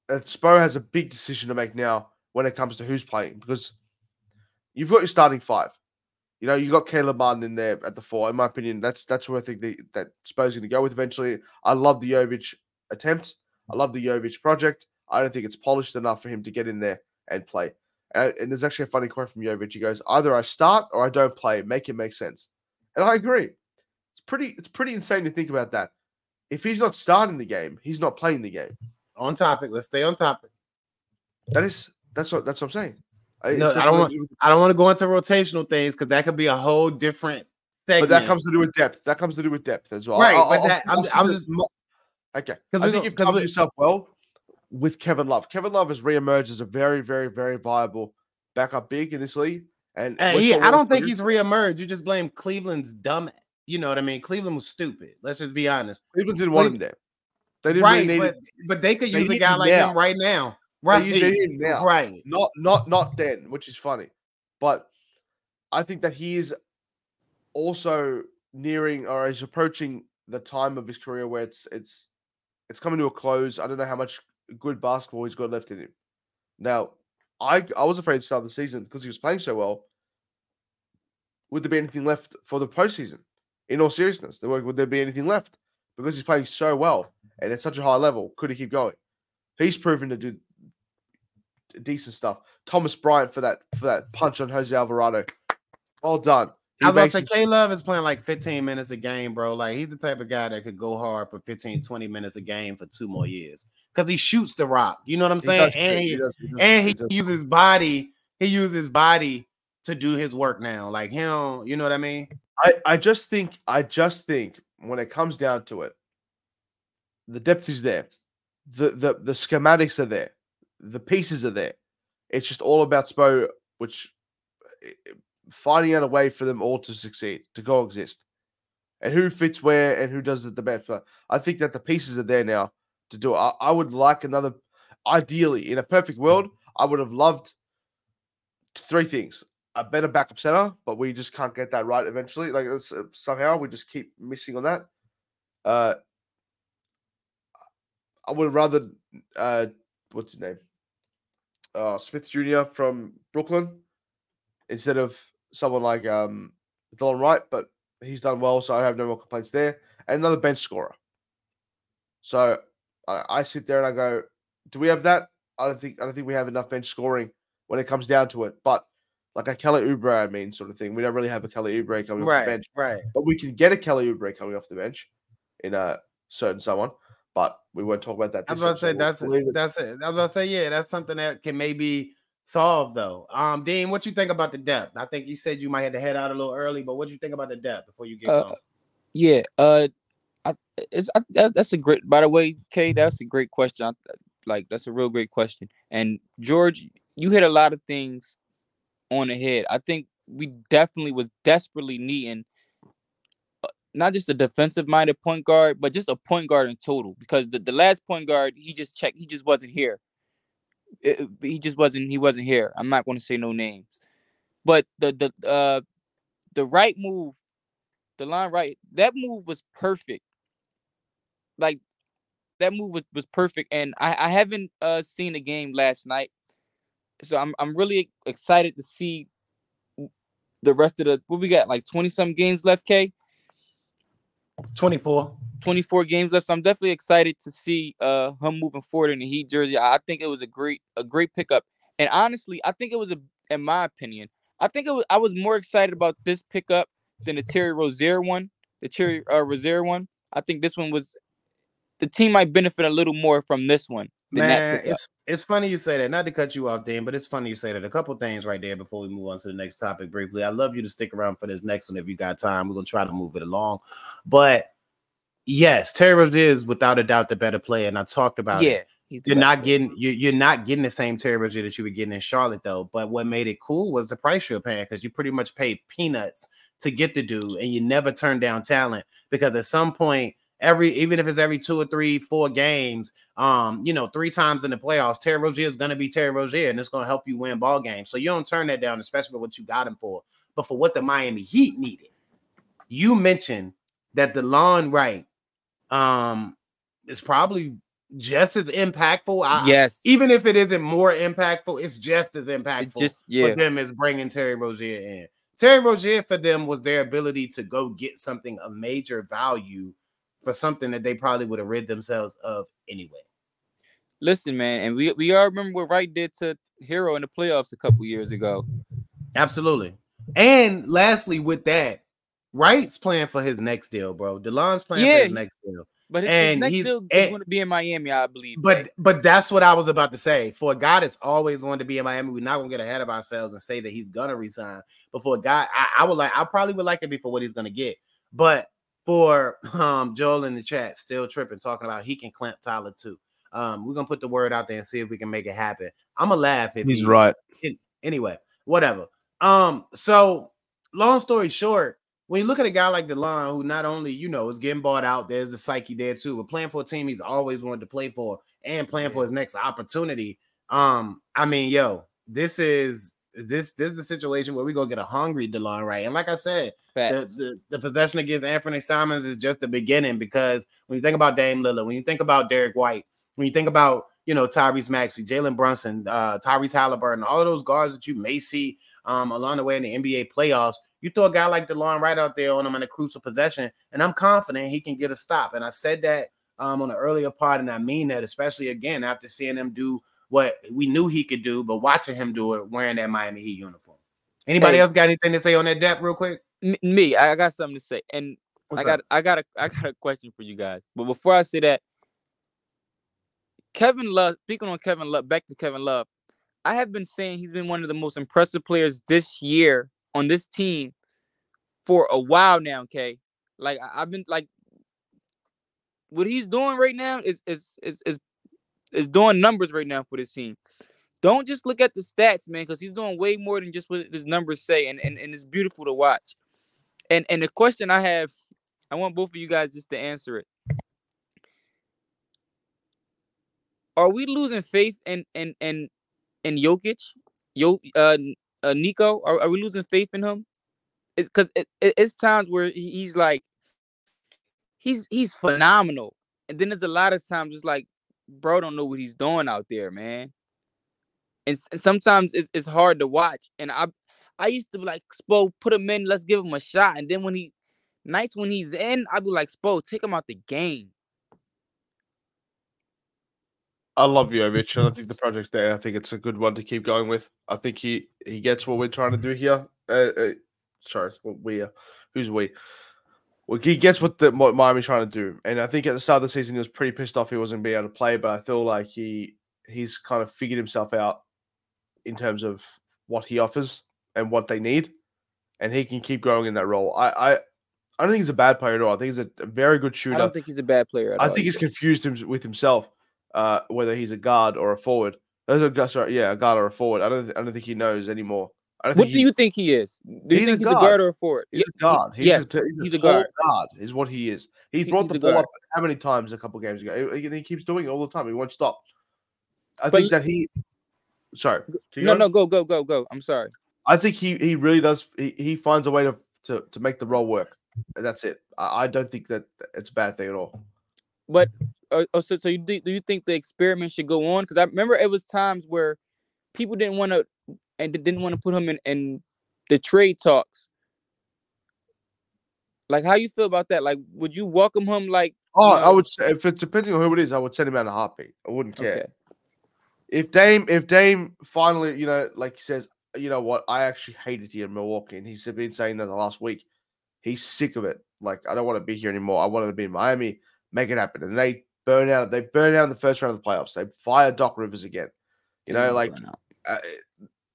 that Spo has a big decision to make now when it comes to who's playing because you've got your starting five. You know, you got Caleb Martin in there at the four. In my opinion, that's that's where I think the, that Spo's going to go with eventually. I love the Jovic attempt. I love the Jovic project. I don't think it's polished enough for him to get in there and play. And, and there's actually a funny quote from Jovic. He goes, "Either I start or I don't play. Make it make sense." And I agree. It's pretty. It's pretty insane to think about that. If he's not starting the game, he's not playing the game. On topic. Let's stay on topic. That is. That's what. That's what I'm saying. No, I don't want. I don't want to go into rotational things because that could be a whole different. Segment. But that comes to do with depth. That comes to do with depth as well. Right, I'll, but that, I'm, I'm just okay. Because I think you've covered yourself well with Kevin Love. Kevin Love has reemerged as a very, very, very viable backup big in this league. And he, I don't think he's reemerged. You just blame Cleveland's dumb. You know what I mean? Cleveland was stupid. Let's just be honest. Cleveland didn't want him there. They didn't right, really but, but they could use a guy like now. him right now. Right. now. Right. Not not not then, which is funny. But I think that he is also nearing or is approaching the time of his career where it's it's it's coming to a close. I don't know how much good basketball he's got left in him. Now, I I was afraid to start the season because he was playing so well. Would there be anything left for the postseason? In all seriousness, would there be anything left? Because he's playing so well and at such a high level, could he keep going? He's proven to do decent stuff. Thomas Bryant for that for that punch on Jose Alvarado. Well done. He I was to say K Love is playing like 15 minutes a game, bro. Like he's the type of guy that could go hard for 15, 20 minutes a game for two more years. Because he shoots the rock. You know what I'm saying? And he, he, does, does, and he, he uses body, he uses body to do his work now. Like him, you know what I mean? I, I just think, I just think when it comes down to it, the depth is there. The the the schematics are there the pieces are there. It's just all about Spo, which eh, eh, finding out a way for them all to succeed, to coexist, and who fits where and who does it the best. But I think that the pieces are there now to do it. I, I would like another. Ideally, in a perfect world, I would have loved three things: a better backup center, but we just can't get that right eventually. Like uh, somehow we just keep missing on that. Uh, I would rather uh, what's his name? uh, Smith Jr. from Brooklyn instead of someone like um, Delon Wright, but he's done well, so I have no more complaints there. And another bench scorer. So I, I sit there and I go, do we have that? I don't think I don't think we have enough bench scoring when it comes down to it. But like a Kelly Oubre, I mean, sort of thing. We don't really have a Kelly Oubre coming right, off the bench, right. but we can get a Kelly Oubre coming off the bench in a certain someone. But we won't talk about that. I was about to say that's We'll it- that's it. I was about to say yeah, that's something that can maybe solve though. Um, Deem, what you think about the depth? I think you said you might have to head out a little early, but what do you think about the depth before you get Uh, going? Yeah, uh, I, it's I, that, that's a great. By the way, Kay, that's a great question. I, like that's a real great question. And George, you hit a lot of things on the head. I think we definitely was desperately needing uh, not just a defensive minded point guard, but just a point guard in total. Because the, the last point guard, he just checked, he just wasn't here. It- he just wasn't he wasn't here. I'm not going to say no names, but the the uh the right move, Delon Wright, that move was perfect. Like that move was, was perfect, and I I haven't uh seen the game last night, so I'm I'm really excited to see the rest of the what we got like 20 some games left, K. 24. 24 games left. So I'm definitely excited to see uh him moving forward in the Heat jersey. I I think it was a great a great pickup. And honestly, I think it was a in my opinion, I think it was I was more excited about this pickup than the Terry Rozier one, the Terry uh, Rozier one. I think this one was the team might benefit a little more from this one Man, it's it's funny you say that. Not to cut you off, Deem, but it's funny you say that. A couple things right there before we move on to the next topic briefly. I love you to stick around for this next one if you got time. We're gonna try to move it along. But yes, Terry is without a doubt the better player, and I talked about it. yeah, the You're not player. getting you you're not getting the same Terry Rozier that you were getting in Charlotte though. But what made it cool was the price you're paying because you pretty much paid peanuts to get the dude, and you never turn down talent because at some point, every even if it's every two or three, four games, um, you know, three times in the playoffs, Terry Rozier is gonna be Terry Rozier, and it's gonna help you win ball games. So you don't turn that down, especially for what you got him for. But for what the Miami Heat needed, you mentioned that Delon Wright um is probably just as impactful. I, yes. even if it isn't more impactful, it's just as impactful It's just yeah. for them as bringing Terry Rozier in. Terry Rozier for them was their ability to go get something of major value for something that they probably would have rid themselves of anyway. Listen, man, and we we all remember what Wright did to Herro in the playoffs a couple years ago. Absolutely. And lastly, with that, Wright's playing for his next deal, bro. Delon's playing Yeah, for his next deal. But his, And his he's- deal is going to be in Miami, I believe. But right? but that's what I was about to say. For a guy that's always wanted to be in Miami, we're not gonna get ahead of ourselves and say that he's gonna resign. But for a guy, I, I would like, I probably would like it be for what he's gonna get. But for um Joel in the chat, still tripping, talking about he can clamp Tyler too. Um, we're gonna put the word out there and see if we can make it happen. I'm gonna laugh if He's he- right. anyway, whatever. Um, so long story short, when you look at a guy like Delon, who not only you know is getting bought out, there's a psyche there too, but playing for a team he's always wanted to play for and playing for his next opportunity. Um, I mean, yo, this is this this is a situation where we're gonna get a hungry Delon, right? And like I said, the, the, the possession against Anthony Simons is just the beginning because when you think about Dame Lillard, when you think about Derrick White, when you think about you know Tyrese Maxey, Jalen Brunson, uh, Tyrese Halliburton, all of those guards that you may see um, along the way in the NBA playoffs, you throw a guy like Delon Wright out there on him in a crucial possession, and I'm confident he can get a stop. And I said that um, on the earlier part, and I mean that, especially again after seeing him do what we knew he could do, but watching him do it wearing that Miami Heat uniform. Anybody Hey. else got anything to say on that depth, real quick? Me, I got something to say, and What's I got up? I got a I got a question for you guys. But before I say that, Kevin Love, speaking on Kevin Love, back to Kevin Love, I have been saying he's been one of the most impressive players this year on this team for a while now. Okay, like I- I've been like, what he's doing right now is is is is is doing numbers right now for this team. Don't just look at the stats, man, because he's doing way more than just what his numbers say, and, and and it's beautiful to watch. And and the question I have, I want both of you guys just to answer it. Are we losing faith in in in in Jokic, Yo, uh, uh Nico? Are, are we losing faith in him? Because it, it, it's times where he- he's like, he's he's phenomenal, and then there's a lot of times it's like, bro, don't know what he's doing out there, man. And, and sometimes it's it's hard to watch. And I I used to be like, Spo, put him in, let's give him a shot. And then when he nights when he's in, I'd be like, Spo, take him out the game. I love Jovic, and I think the project's there. I think it's a good one to keep going with. I think he he gets what we're trying to do here. Uh, uh, sorry, we uh, who's we? Well, he gets what the what Miami's trying to do, and I think at the start of the season he was pretty pissed off he wasn't being able to play. But I feel like he he's kind of figured himself out in terms of what he offers and what they need, and he can keep growing in that role. I I, I don't think he's a bad player at all. I think he's a, a very good shooter. I don't think he's a bad player. I all, think he's confused him, with himself, uh, whether he's a guard or a forward. There's a gu- sorry, yeah, a guard or a forward. I don't, I don't think he knows anymore. What think do you think he is? Do you He's a think he's a guard. or a forward? He's a guard. He's yes, a, he's a, he's a guard. guard. Is what he is. He He- brought he's the ball up how many times a couple games ago? He, he keeps doing it all the time. He won't stop. I But think that he. Sorry. No, going. no, go, go, go, go. I'm sorry. I think he he really does. He, he finds a way to, to to make the role work. And that's it. I, I don't think that it's a bad thing at all. But uh, oh, so, so you do, do you think the experiment should go on? Because I remember it was times where people didn't want to and didn't want to put him in, in the trade talks. Like, how you feel about that? Like, would you welcome him? Like, Oh, you I would say if it's depending on who it is, I would send him out in a heartbeat. I wouldn't care. okay, if Dame, if Dame finally, you know, like he says, you know what, I actually hated here in Milwaukee, and he's been saying that the last week. He's sick of it. Like I don't want to be here anymore. I wanted to be in Miami, make it happen, and they burn out. They burn out in the first round of the playoffs. They fire Doc Rivers again. You know, like uh,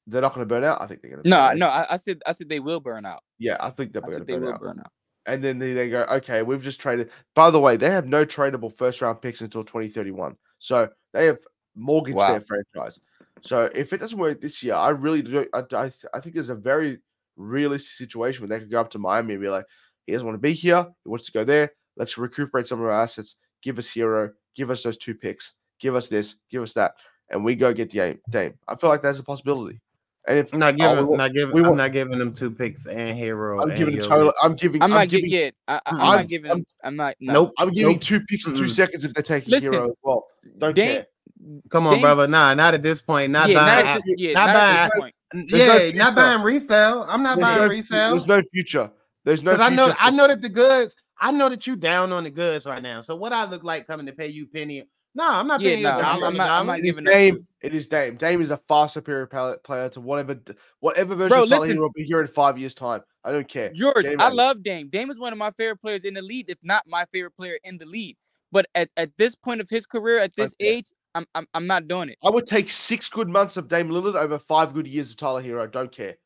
they're not going to burn out. I think they're going to. no, no, I, I said, I said they will burn out. Yeah, I think they're going to said they burn out. burn out. And then they, they go, okay, we've just traded. By the way, they have no tradable first round picks until 2031. So they have mortgaged Wow. their franchise. So if it doesn't work this year, I really do. I, I, I think there's a very realistic situation where they could go up to Miami and be like, he doesn't want to be here. He wants to go there. Let's recuperate some of our assets. Give us Herro. Give us those two picks. Give us this. Give us that. And we go get Dame. Dame. I feel like that's a possibility. And if I'm not oh, giving, we want- not giving, we I'm not giving them two picks and Herro. I'm and giving a Jovic. total. I'm giving. I'm I'm not giving. giving. Yeah, I, I, I'm I'm- not giving. I'm- I'm, not. No. Nope. I'm giving Nope. two picks in two seconds if they're taking Listen, Herro as well. Don't Dame- care. Come on, Dame- brother. Nah, not at this point. Not yeah, buying. not the- yeah, not not at buying- point. There's no yeah, not buying resale. I'm not There's buying no, resale There's no future. There's no. because I know I know that the goods. I know that you down on the goods right now. So what I look like coming to pay you penny? No, I'm not Yeah, paying nah, you. a I'm- I'm not- I'm dollar. not It is giving Dame. to- It is Dame. Dame is a far superior pal- player to whatever whatever version Bro, of Tyler listen. Herro will be here in five years' time. I don't care. George, Game I ready. love Dame. Dame is one of my favorite players in the league, if not my favorite player in the league. But at, at this point of his career, at this Okay. age, I'm, I'm I'm not doing it. I would take six good months of Dame Lillard over five good years of Tyler Herro. I don't care.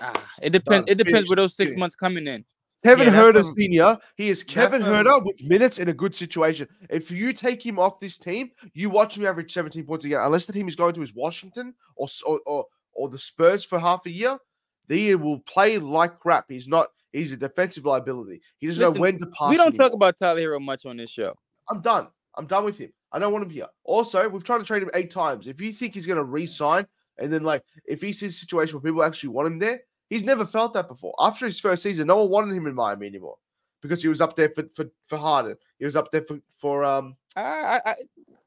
Ah, it depends. Done. It depends Finished. where those six Finished. months coming in. Kevin Yeah, that's Huerter some- Senior. He is Kevin some- Huerter with minutes in a good situation. If you take him off this team, you watch him average 17 points a game. Unless the team is going to his Washington or or or, or the Spurs for half a year, they will play like crap. He's not. He's a defensive liability. He doesn't Listen, know when to pass. We don't talk about Tyler Herro much on this show. I'm done. I'm done with him. I don't want him here. Also, we've tried to trade him eight times. If you think he's going to re-sign, and then like if he sees a situation where people actually want him there, he's never felt that before. After his first season, no one wanted him in Miami anymore because he was up there for for, for Harden. He was up there for for um. I, I, I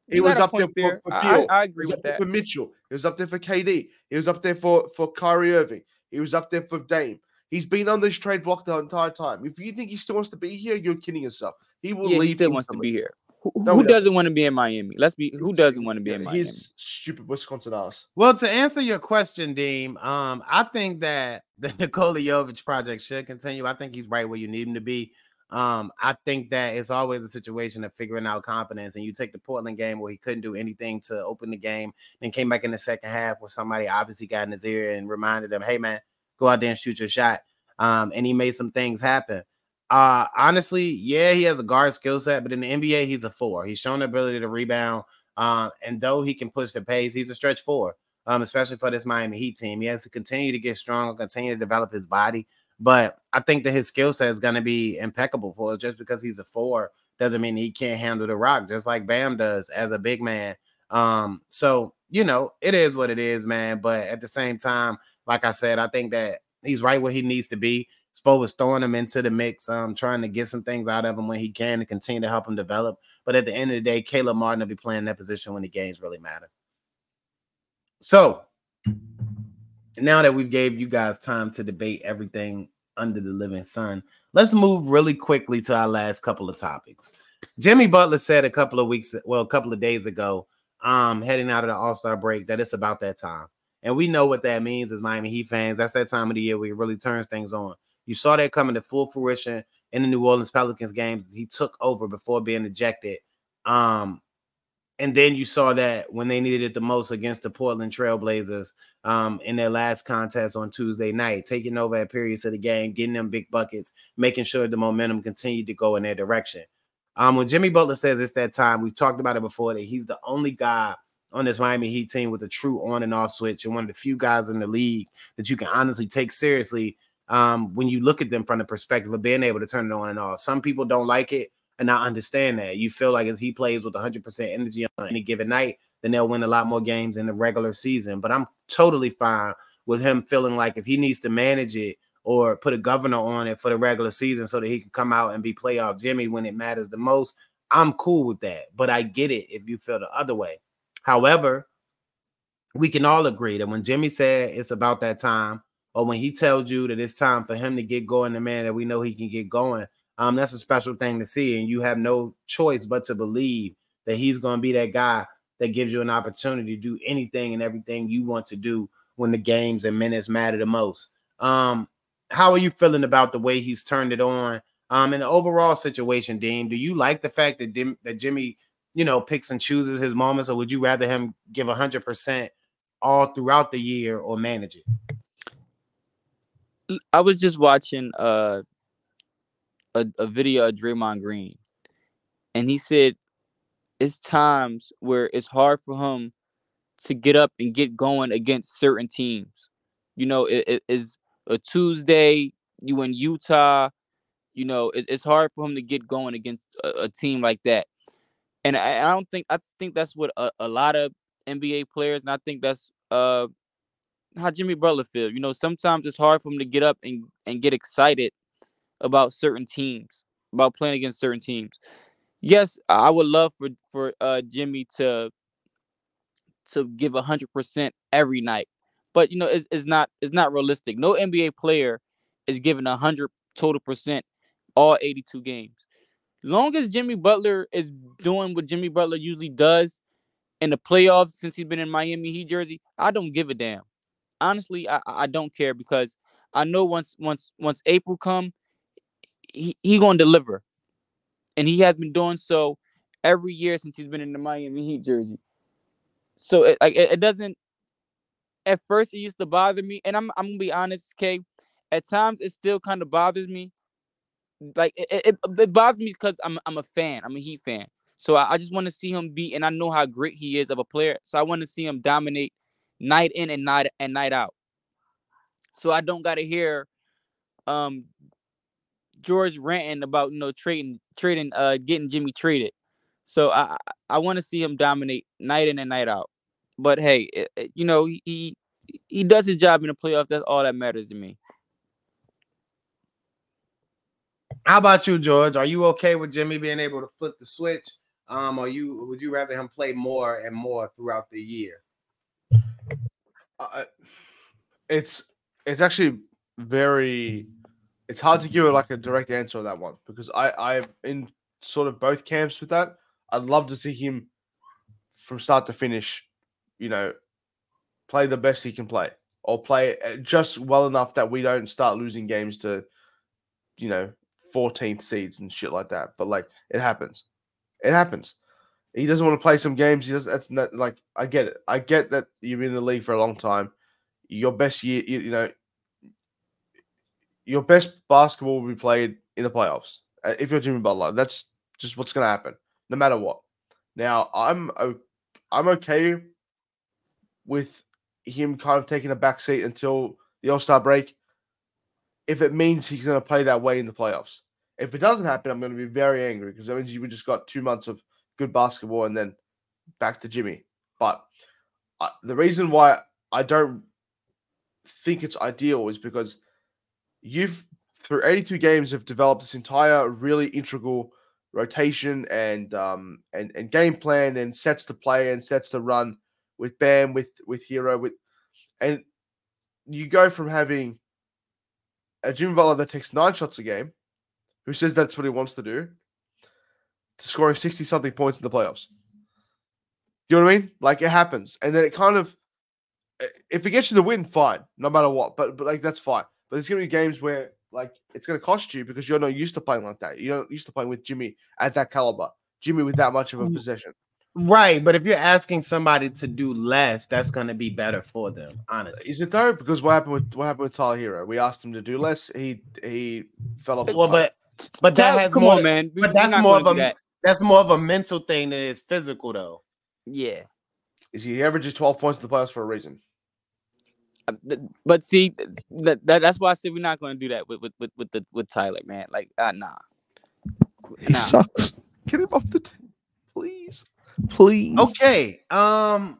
He was up there point for, for I, I, I He agree was with up that. for Mitchell. He was up there for KD. He was up there for for Kyrie Irving. He was up there for Dame. He's been on this trade block the entire time. If you think he still wants to be here, you're kidding yourself. He will Yeah, leave. he still wants to be here. Who, No, who he doesn't. doesn't want to be in Miami? Let's be. Who doesn't want to be in Miami? He's stupid Wisconsin ass. Well, to answer your question, Deem, um, I think that the Nikola Jovic project should continue. I think he's right where you need him to be. Um, I think that it's always a situation of figuring out confidence, and you take the Portland game where he couldn't do anything to open the game, then came back in the second half where somebody obviously got in his ear and reminded him, "Hey, man, go out there and shoot your shot." Um, and he made some things happen. Uh, honestly, yeah, he has a guard skill set, but in the NBA, he's a four. He's shown the ability to rebound. Um, and though he can push the pace, he's a stretch four um, especially for this Miami Heat team. He has to continue to get stronger, continue to develop his body. But I think that his skill set is going to be impeccable for us. Just because he's a four doesn't mean he can't handle the rock, just like Bam does as a big man. Um, so you know, it is what it is, man. But at the same time, like I said, I think that he's right where he needs to be. Spo was throwing him into the mix, um, trying to get some things out of him when he can to continue to help him develop. But at the end of the day, Caleb Martin will be playing that position when the games really matter. So now that we've gave you guys time to debate everything under the living sun, let's move really quickly to our last couple of topics. Jimmy Butler said a couple of weeks, well, a couple of days ago, um, heading out of the All Star break that it's about that time. And we know what that means as Miami Heat fans. That's that time of the year where it really turns things on. You saw that coming to full fruition in the New Orleans Pelicans games. He took over before being ejected. Um, and then you saw that when they needed it the most against the Portland Trailblazers um, in their last contest on Tuesday night, taking over at periods of the game, getting them big buckets, making sure the momentum continued to go in their direction. Um, when Jimmy Butler says it's that time, we've talked about it before that he's the only guy on this Miami Heat team with a true on and off switch, and one of the few guys in the league that you can honestly take seriously um, when you look at them from the perspective of being able to turn it on and off. Some people don't like it and I understand that. You feel like as he plays with 100% energy on any given night, then they'll win a lot more games in the regular season. But I'm totally fine with him feeling like if he needs to manage it or put a governor on it for the regular season so that he can come out and be playoff Jimmy when it matters the most, I'm cool with that. But I get it if you feel the other way. However, we can all agree that when Jimmy said it's about that time, or when he tells you that it's time for him to get going, the man that we know he can get going, um, that's a special thing to see. And you have no choice but to believe that he's going to be that guy that gives you an opportunity to do anything and everything you want to do when the games and minutes matter the most. Um, how are you feeling about the way he's turned it on? Um, in the overall situation, Deem, do you like the fact that Dim- that Jimmy, you know, picks and chooses his moments, or would you rather him give hundred percent all throughout the year or manage it? I was just watching uh a, a video of Draymond Green, and he said it's times where it's hard for him to get up and get going against certain teams. You know, it, it is a Tuesday. You in Utah. You know, it, it's hard for him to get going against a, a team like that. And I, I, don't think I think that's what a, a lot of NBA players, and I think that's uh how Jimmy Butler feels. You know, sometimes it's hard for him to get up and, and get excited about certain teams, about playing against certain teams. Yes, I would love for for uh, Jimmy to to give hundred percent every night, but you know it's, it's not it's not realistic. No NBA player is giving hundred total percent all eighty two games. Long as Jimmy Butler is doing what Jimmy Butler usually does in the playoffs since he's been in Miami Heat jersey, I don't give a damn. Honestly, I, I don't care because I know once once once April come, he, he gonna deliver, and he has been doing so every year since he's been in the Miami Heat jersey. So it like it, it doesn't. At first, it used to bother me, and I'm I'm gonna be honest, Kay. At times, it still kind of bothers me. Like it, it, it bothers me because I'm I'm a fan. I'm a Heat fan. So I, I just want to see him be, and I know how great he is of a player. So I want to see him dominate night in and night and night out. So I don't gotta hear um George ranting about you know trading trading uh getting Jimmy traded. So I I want to see him dominate night in and night out. But hey, eh, eh, you know he he does his job in the playoff. That's all that matters to me. How about you, George? Are you okay with Jimmy being able to flip the switch? Um, are you would you rather him play more and more throughout the year? It's it's actually very it's hard to give it like a direct answer on that one because I I'm in sort of both camps with that. I'd love to see him from start to finish, you know, play the best he can play or play uh, just well enough that we don't start losing games to, you know, 14th seeds and shit like that. But like it happens, it happens. He doesn't want to play some games. He does. That's not like I get it. I get that you've been in the league for a long time. Your best year, you, you know, your best basketball will be played in the playoffs. Uh, if you're Jimmy Butler, that's just what's going to happen, no matter what. Now, I'm I'm okay with him kind of taking a back seat until the All Star break, if it means he's going to play that way in the playoffs. If it doesn't happen, I'm going to be very angry because that means you just got two months of good basketball and then back to Jimmy. But uh, the reason why I don't think it's ideal is because you've through 82 games have developed this entire really integral rotation and um and, and game plan and sets to play and sets to run with Bam with with Herro with and you go from having a Jimmy Butler that takes nine shots a game, who says that's what he wants to do, to scoring 60 something points in the playoffs. Do you know what I mean? Like it happens, and then it kind of, if it gets you the win, fine, no matter what. But but like that's fine. But there's gonna be games where like it's gonna cost you because you're not used to playing like that. You're not used to playing with Jimmy at that caliber, Jimmy with that much of a Mm. possession. Right, but if you're asking somebody to do less, that's going to be better for them, honestly. Is it though? Because what happened with what happened with Tyler Hero? We asked him to do less. He he fell off. Well, but but that Tell- has come more, on, man. We- But we're that's more of a that. That's more of a mental thing than it is physical, though. yeah. is he averages twelve points in the playoffs for a reason? Uh, But see, that, that that's why I said we're not going to do that with with with with, the, with Tyler, man. Like, uh, nah. He Nah. sucks. Get him off the team, please, please. Okay. Um.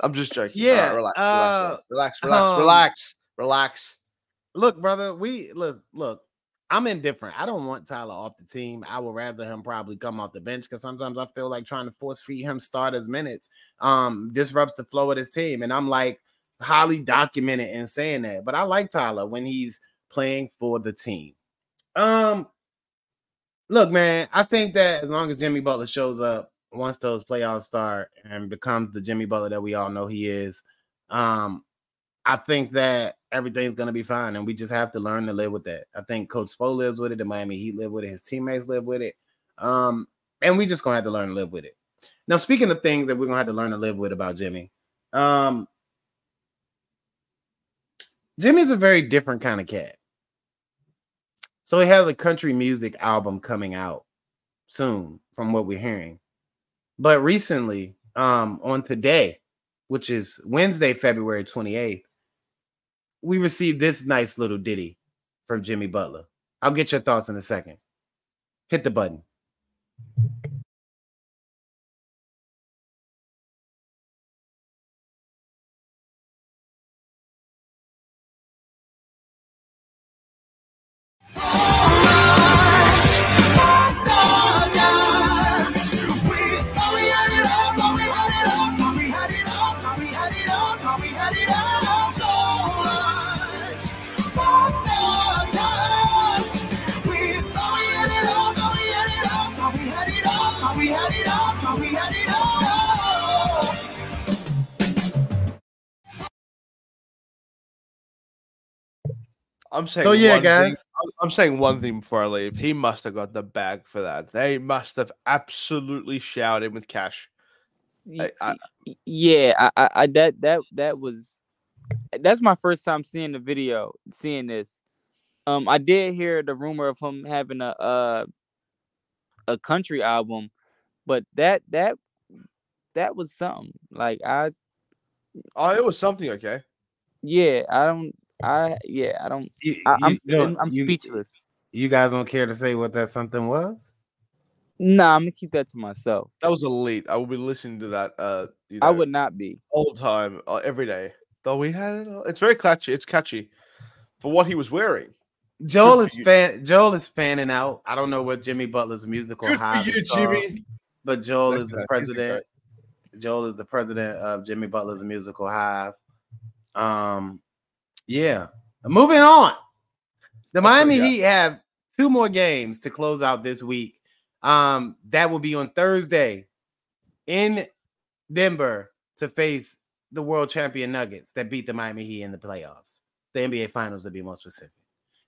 I'm just joking. Yeah, Alright, relax, uh, relax, relax, relax, um, relax, relax. Look, brother. We look. Look. I'm indifferent. I don't want Tyler off the team. I would rather him probably come off the bench because sometimes I feel like trying to force feed him starters minutes um disrupts the flow of his team. And I'm like highly documented in saying that. But I like Tyler when he's playing for the team. Um look, man, I think that as long as Jimmy Butler shows up once those playoffs start and becomes the Jimmy Butler that we all know he is, um, I think that everything's gonna be fine, and we just have to learn to live with that. I think Coach Spo lives with it, the Miami Heat live with it, his teammates live with it, um, and we just gonna have to learn to live with it. Now, speaking of things that we're gonna have to learn to live with about Jimmy, um, Jimmy's a very different kind of cat. So he has a country music album coming out soon, from what we're hearing. But recently, um, on today, which is Wednesday, February 28th, we received this nice little ditty from Jimmy Butler. I'll get your thoughts in a second. Hit the button. I'm saying So yeah, one thing- guys. I'm- I'm saying one thing before I leave. He must have got the bag for that. They must have absolutely showered him with cash. I- I- yeah, I, I, I that that that was that's my first time seeing the video, seeing this. Um, I did hear the rumor of him having a uh a country album, but that that that was something. Like I, Oh, it was something, okay. yeah, I don't, I yeah, I don't. You, I, I'm you don't- I'm you- speechless. You guys don't care to say what that something was? Nah, I'm gonna keep that to myself. That was elite. I will be listening to that. Uh, you I would not be. all the time, uh, every day. Though we had it. All. It's very catchy. It's catchy for what he was wearing. Joel Good is fan. Joel is fanning out. I don't know what Jimmy Butler's musical Good high for you, is called, Jimmy. but Joel That's is the good. He's a president. Joel is the president of Jimmy Butler's musical hive. Um, yeah. Moving on. The That's Miami. Heat have two more games to close out this week. Um, that will be on Thursday in Denver to face the world champion Nuggets that beat the Miami Heat in the playoffs, the NBA Finals to be more specific.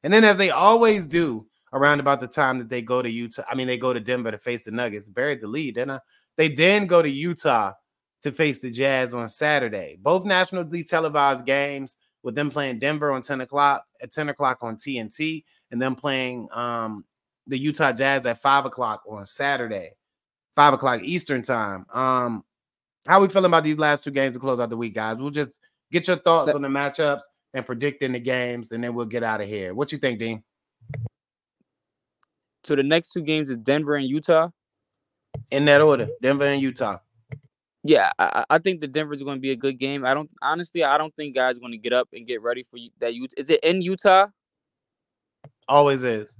And then, as they always do, around about the time that they go to Utah, I mean, they go to Denver to face the Nuggets, buried the lead. Then they then go to Utah to face the Jazz on Saturday. Both nationally televised games with them playing Denver on 10 o'clock at 10 o'clock on TNT and them playing um, the Utah Jazz at 5 o'clock on Saturday, 5 o'clock Eastern time. Um, how are we feeling about these last two games to close out the week, guys? We'll just get your thoughts on the matchups and predicting the games, and then we'll get out of here. What you think, Deem? So the next two games is Denver and Utah. In that order, Denver and Utah. Yeah, I, I think the Denver's going to be a good game. I don't honestly, I don't think guys going to get up and get ready for you. That you is it in Utah? Always is.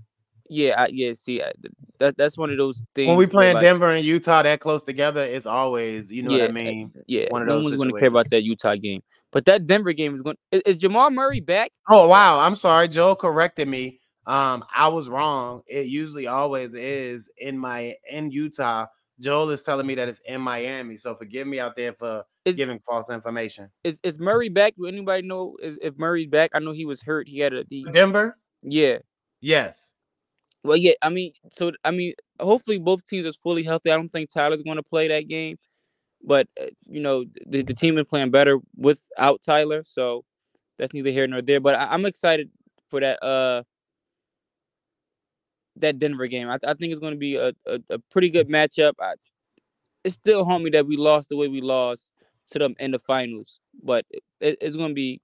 Yeah, I, yeah. See, I, that that's one of those things. When we playing like, Denver and Utah that close together, it's always, you know yeah, what I mean? Yeah, one of those. no one's going to care about that Utah game. But that Denver game is going. Is, is Jamal Murray back? Oh wow, I'm sorry. Joe corrected me. Um, I was wrong. It usually always is in my in Utah Joel is telling me that it's in Miami. So forgive me out there for Is- giving false information. Is is Murray back? Do anybody know is if Murray's back? I know he was hurt. He had a the, Denver? yeah. Yes. Well, yeah. I mean, so I mean, hopefully both teams is fully healthy. I don't think Tyler's going to play that game, but uh, you know the the team is playing better without Tyler, so that's neither here nor there. But I, I'm excited for that uh that Denver game. I, I think it's going to be a, a, a pretty good matchup. I, it's still homie that we lost the way we lost to them in the finals, but it, it's going to be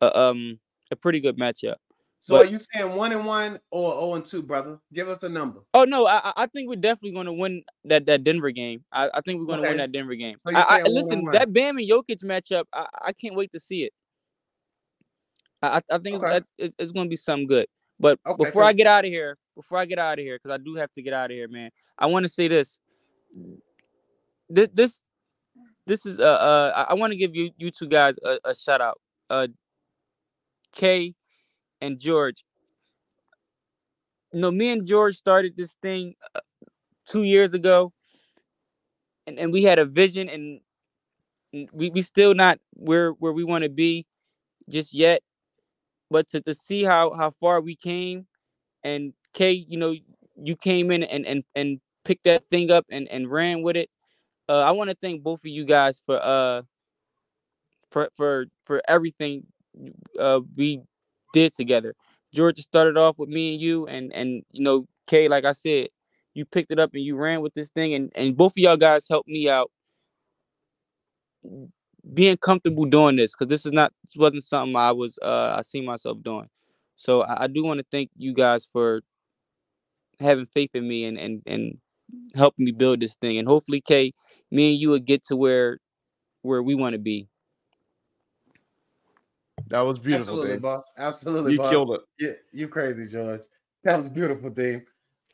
a, um a pretty good matchup. So But- are you saying one and one or 0 and two, brother? Give us a number. Oh no, I I- think we're definitely going to win that that Denver game. I, I think we're going to Okay. win that Denver game. So I, I, saying one listen, that Bam and Jokic matchup, I, I can't wait to see it. I I, think it's, Okay. it's, it's going to be something good. But Okay, before I get out of here, before I get out of here, because I do have to get out of here, man. I want to say this. This this this is uh uh I- want to give you you two guys a, a shout out. Uh, Kay and George. You know, me and George started this thing uh, two years ago, and, and we had a vision, and and we we still not where where we want to be just yet. But to, to see how how far we came, and Kay, you know, you came in and and and picked that thing up and and ran with it. Uh, I want to thank both of you guys for uh for for for everything uh we did together. Georgia started off with me and you, and and you know, Kay, like I said, you picked it up and you ran with this thing, and and both of y'all guys helped me out being comfortable doing this because this is not this wasn't something I was uh I see myself doing. So I, I do want to thank you guys for having faith in me and and and helping me build this thing. And hopefully, Kay, me and you will get to where where we want to be. That was beautiful, Absolutely, dude. boss. Absolutely, You boss. killed it. You, you crazy, George. That was beautiful, team.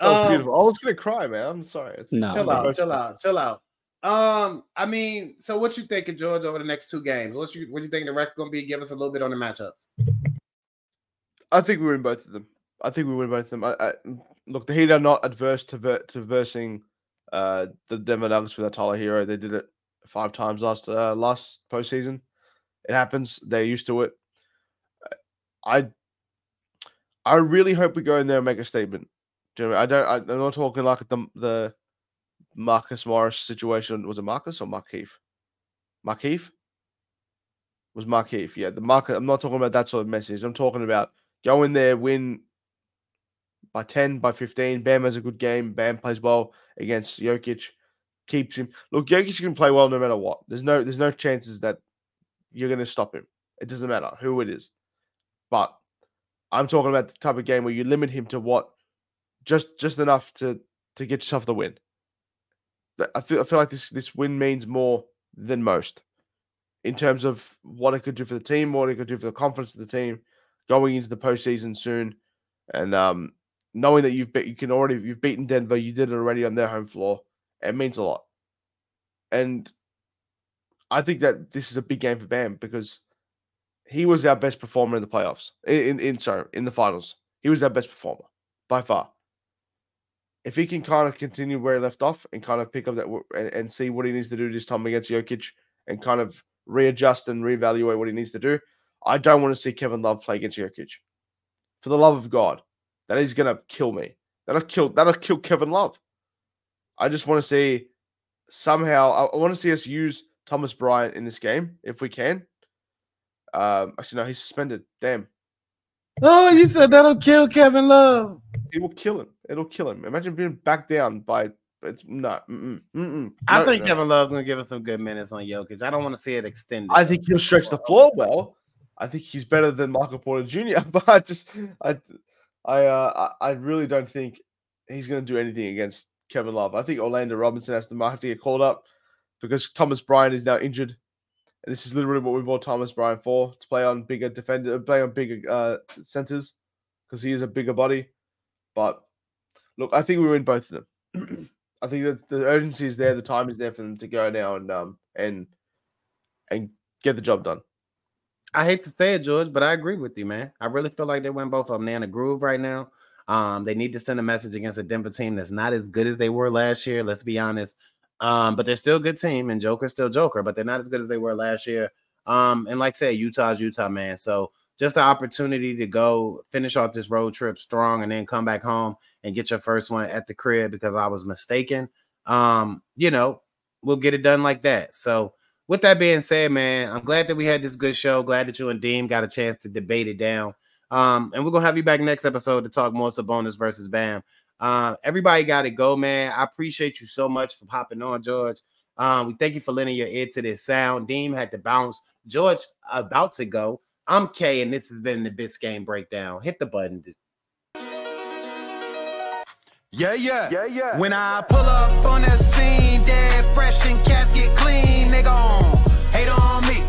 That was Um, beautiful. I was gonna cry, man. I'm sorry. It's, No. chill out, emotional. chill out, chill out. Um, I mean, so what you thinking, George, over the next two games? What you what you think the record gonna be? Give us a little bit on the matchups. I think we win both of them. I think we win both of them. I, I, look, the Heat are not adverse to ver- to versing uh, the Denver Nuggets with a Tyler Herro. They did it five times last uh, last postseason. It happens. They're used to it. I I really hope we go in there and make a statement. Do you know I, mean? I don't. I, I'm not talking like the the Marcus Morris situation. Was it Marcus or Markieff? Markieff was Markieff. Yeah, the market. I'm not talking about that sort of message. I'm talking about go in there, win by 10, by 15. Bam has a good game. Bam plays well against Jokic, keeps him. Look, Jokic can play well no matter what. There's no there's no chances that you're going to stop him. It doesn't matter who it is. But I'm talking about the type of game where you limit him to what just just enough to to get yourself the win. I feel I feel like this this win means more than most in terms of what it could do for the team, what it could do for the confidence of the team going into the postseason soon, and um, knowing that you've be- you can already you've beaten Denver, you did it already on their home floor. It means a lot, and I think that this is a big game for Bam because he was our best performer in the playoffs. In in, in sorry in the finals, he was our best performer by far. If he can kind of continue where he left off and kind of pick up that and, and see what he needs to do this time against Jokic and kind of readjust and reevaluate what he needs to do, I don't want to see Kevin Love play against Jokic. For the love of God, that is gonna kill me. That'll kill. That'll kill Kevin Love. I just want to see somehow. I, I want to see us use Thomas Bryant in this game if we can. Um, actually, no, he's suspended. Damn, Oh, you said that'll kill Kevin Love. It will kill him. It'll kill him. Imagine being back down by. It's not. Mm-mm, mm-mm, I no, think no. Kevin Love's gonna give us some good minutes on Jokic. I don't want to see it extended. I think he'll stretch the floor well. I think he's better than Michael Porter Jr. But I just, I, I, uh, I really don't think he's going to do anything against Kevin Love. I think Orlando Robinson has to might have to get called up because Thomas Bryant is now injured. This is literally what we bought Thomas Bryant for to play on bigger defender, play on bigger uh, centers because he is a bigger body. But look, I think we win both of them. I think that the urgency is there, the time is there for them to go now and um and and get the job done. I hate to say it, George, but I agree with you, man. I really feel like they went both of them. They're in a groove right now. Um, they need to send a message against a Denver team that's not as good as they were last year. Let's be honest. Um, but they're still a good team, and Joker's still Joker, but they're not as good as they were last year. Um, and like I said, Utah's Utah, man. So just the opportunity to go finish off this road trip strong and then come back home and get your first one at the crib because I was mistaken. Um, you know, we'll get it done like that. So with that being said, man, I'm glad that we had this good show. Glad that you and Deem got a chance to debate it down. Um, and we're gonna have you back next episode to talk more Sabonis versus Bam. Uh, everybody got to go, man. I appreciate you so much for popping on, George. Um, we thank you for lending your ear to this sound. Deem had to bounce. George about to go. I'm K, and this has been the Biscayne Breakdown. Hit the button. Yeah, yeah, yeah, yeah. When I pull up on the scene, dead fresh and casket clean, they gon' hate on me.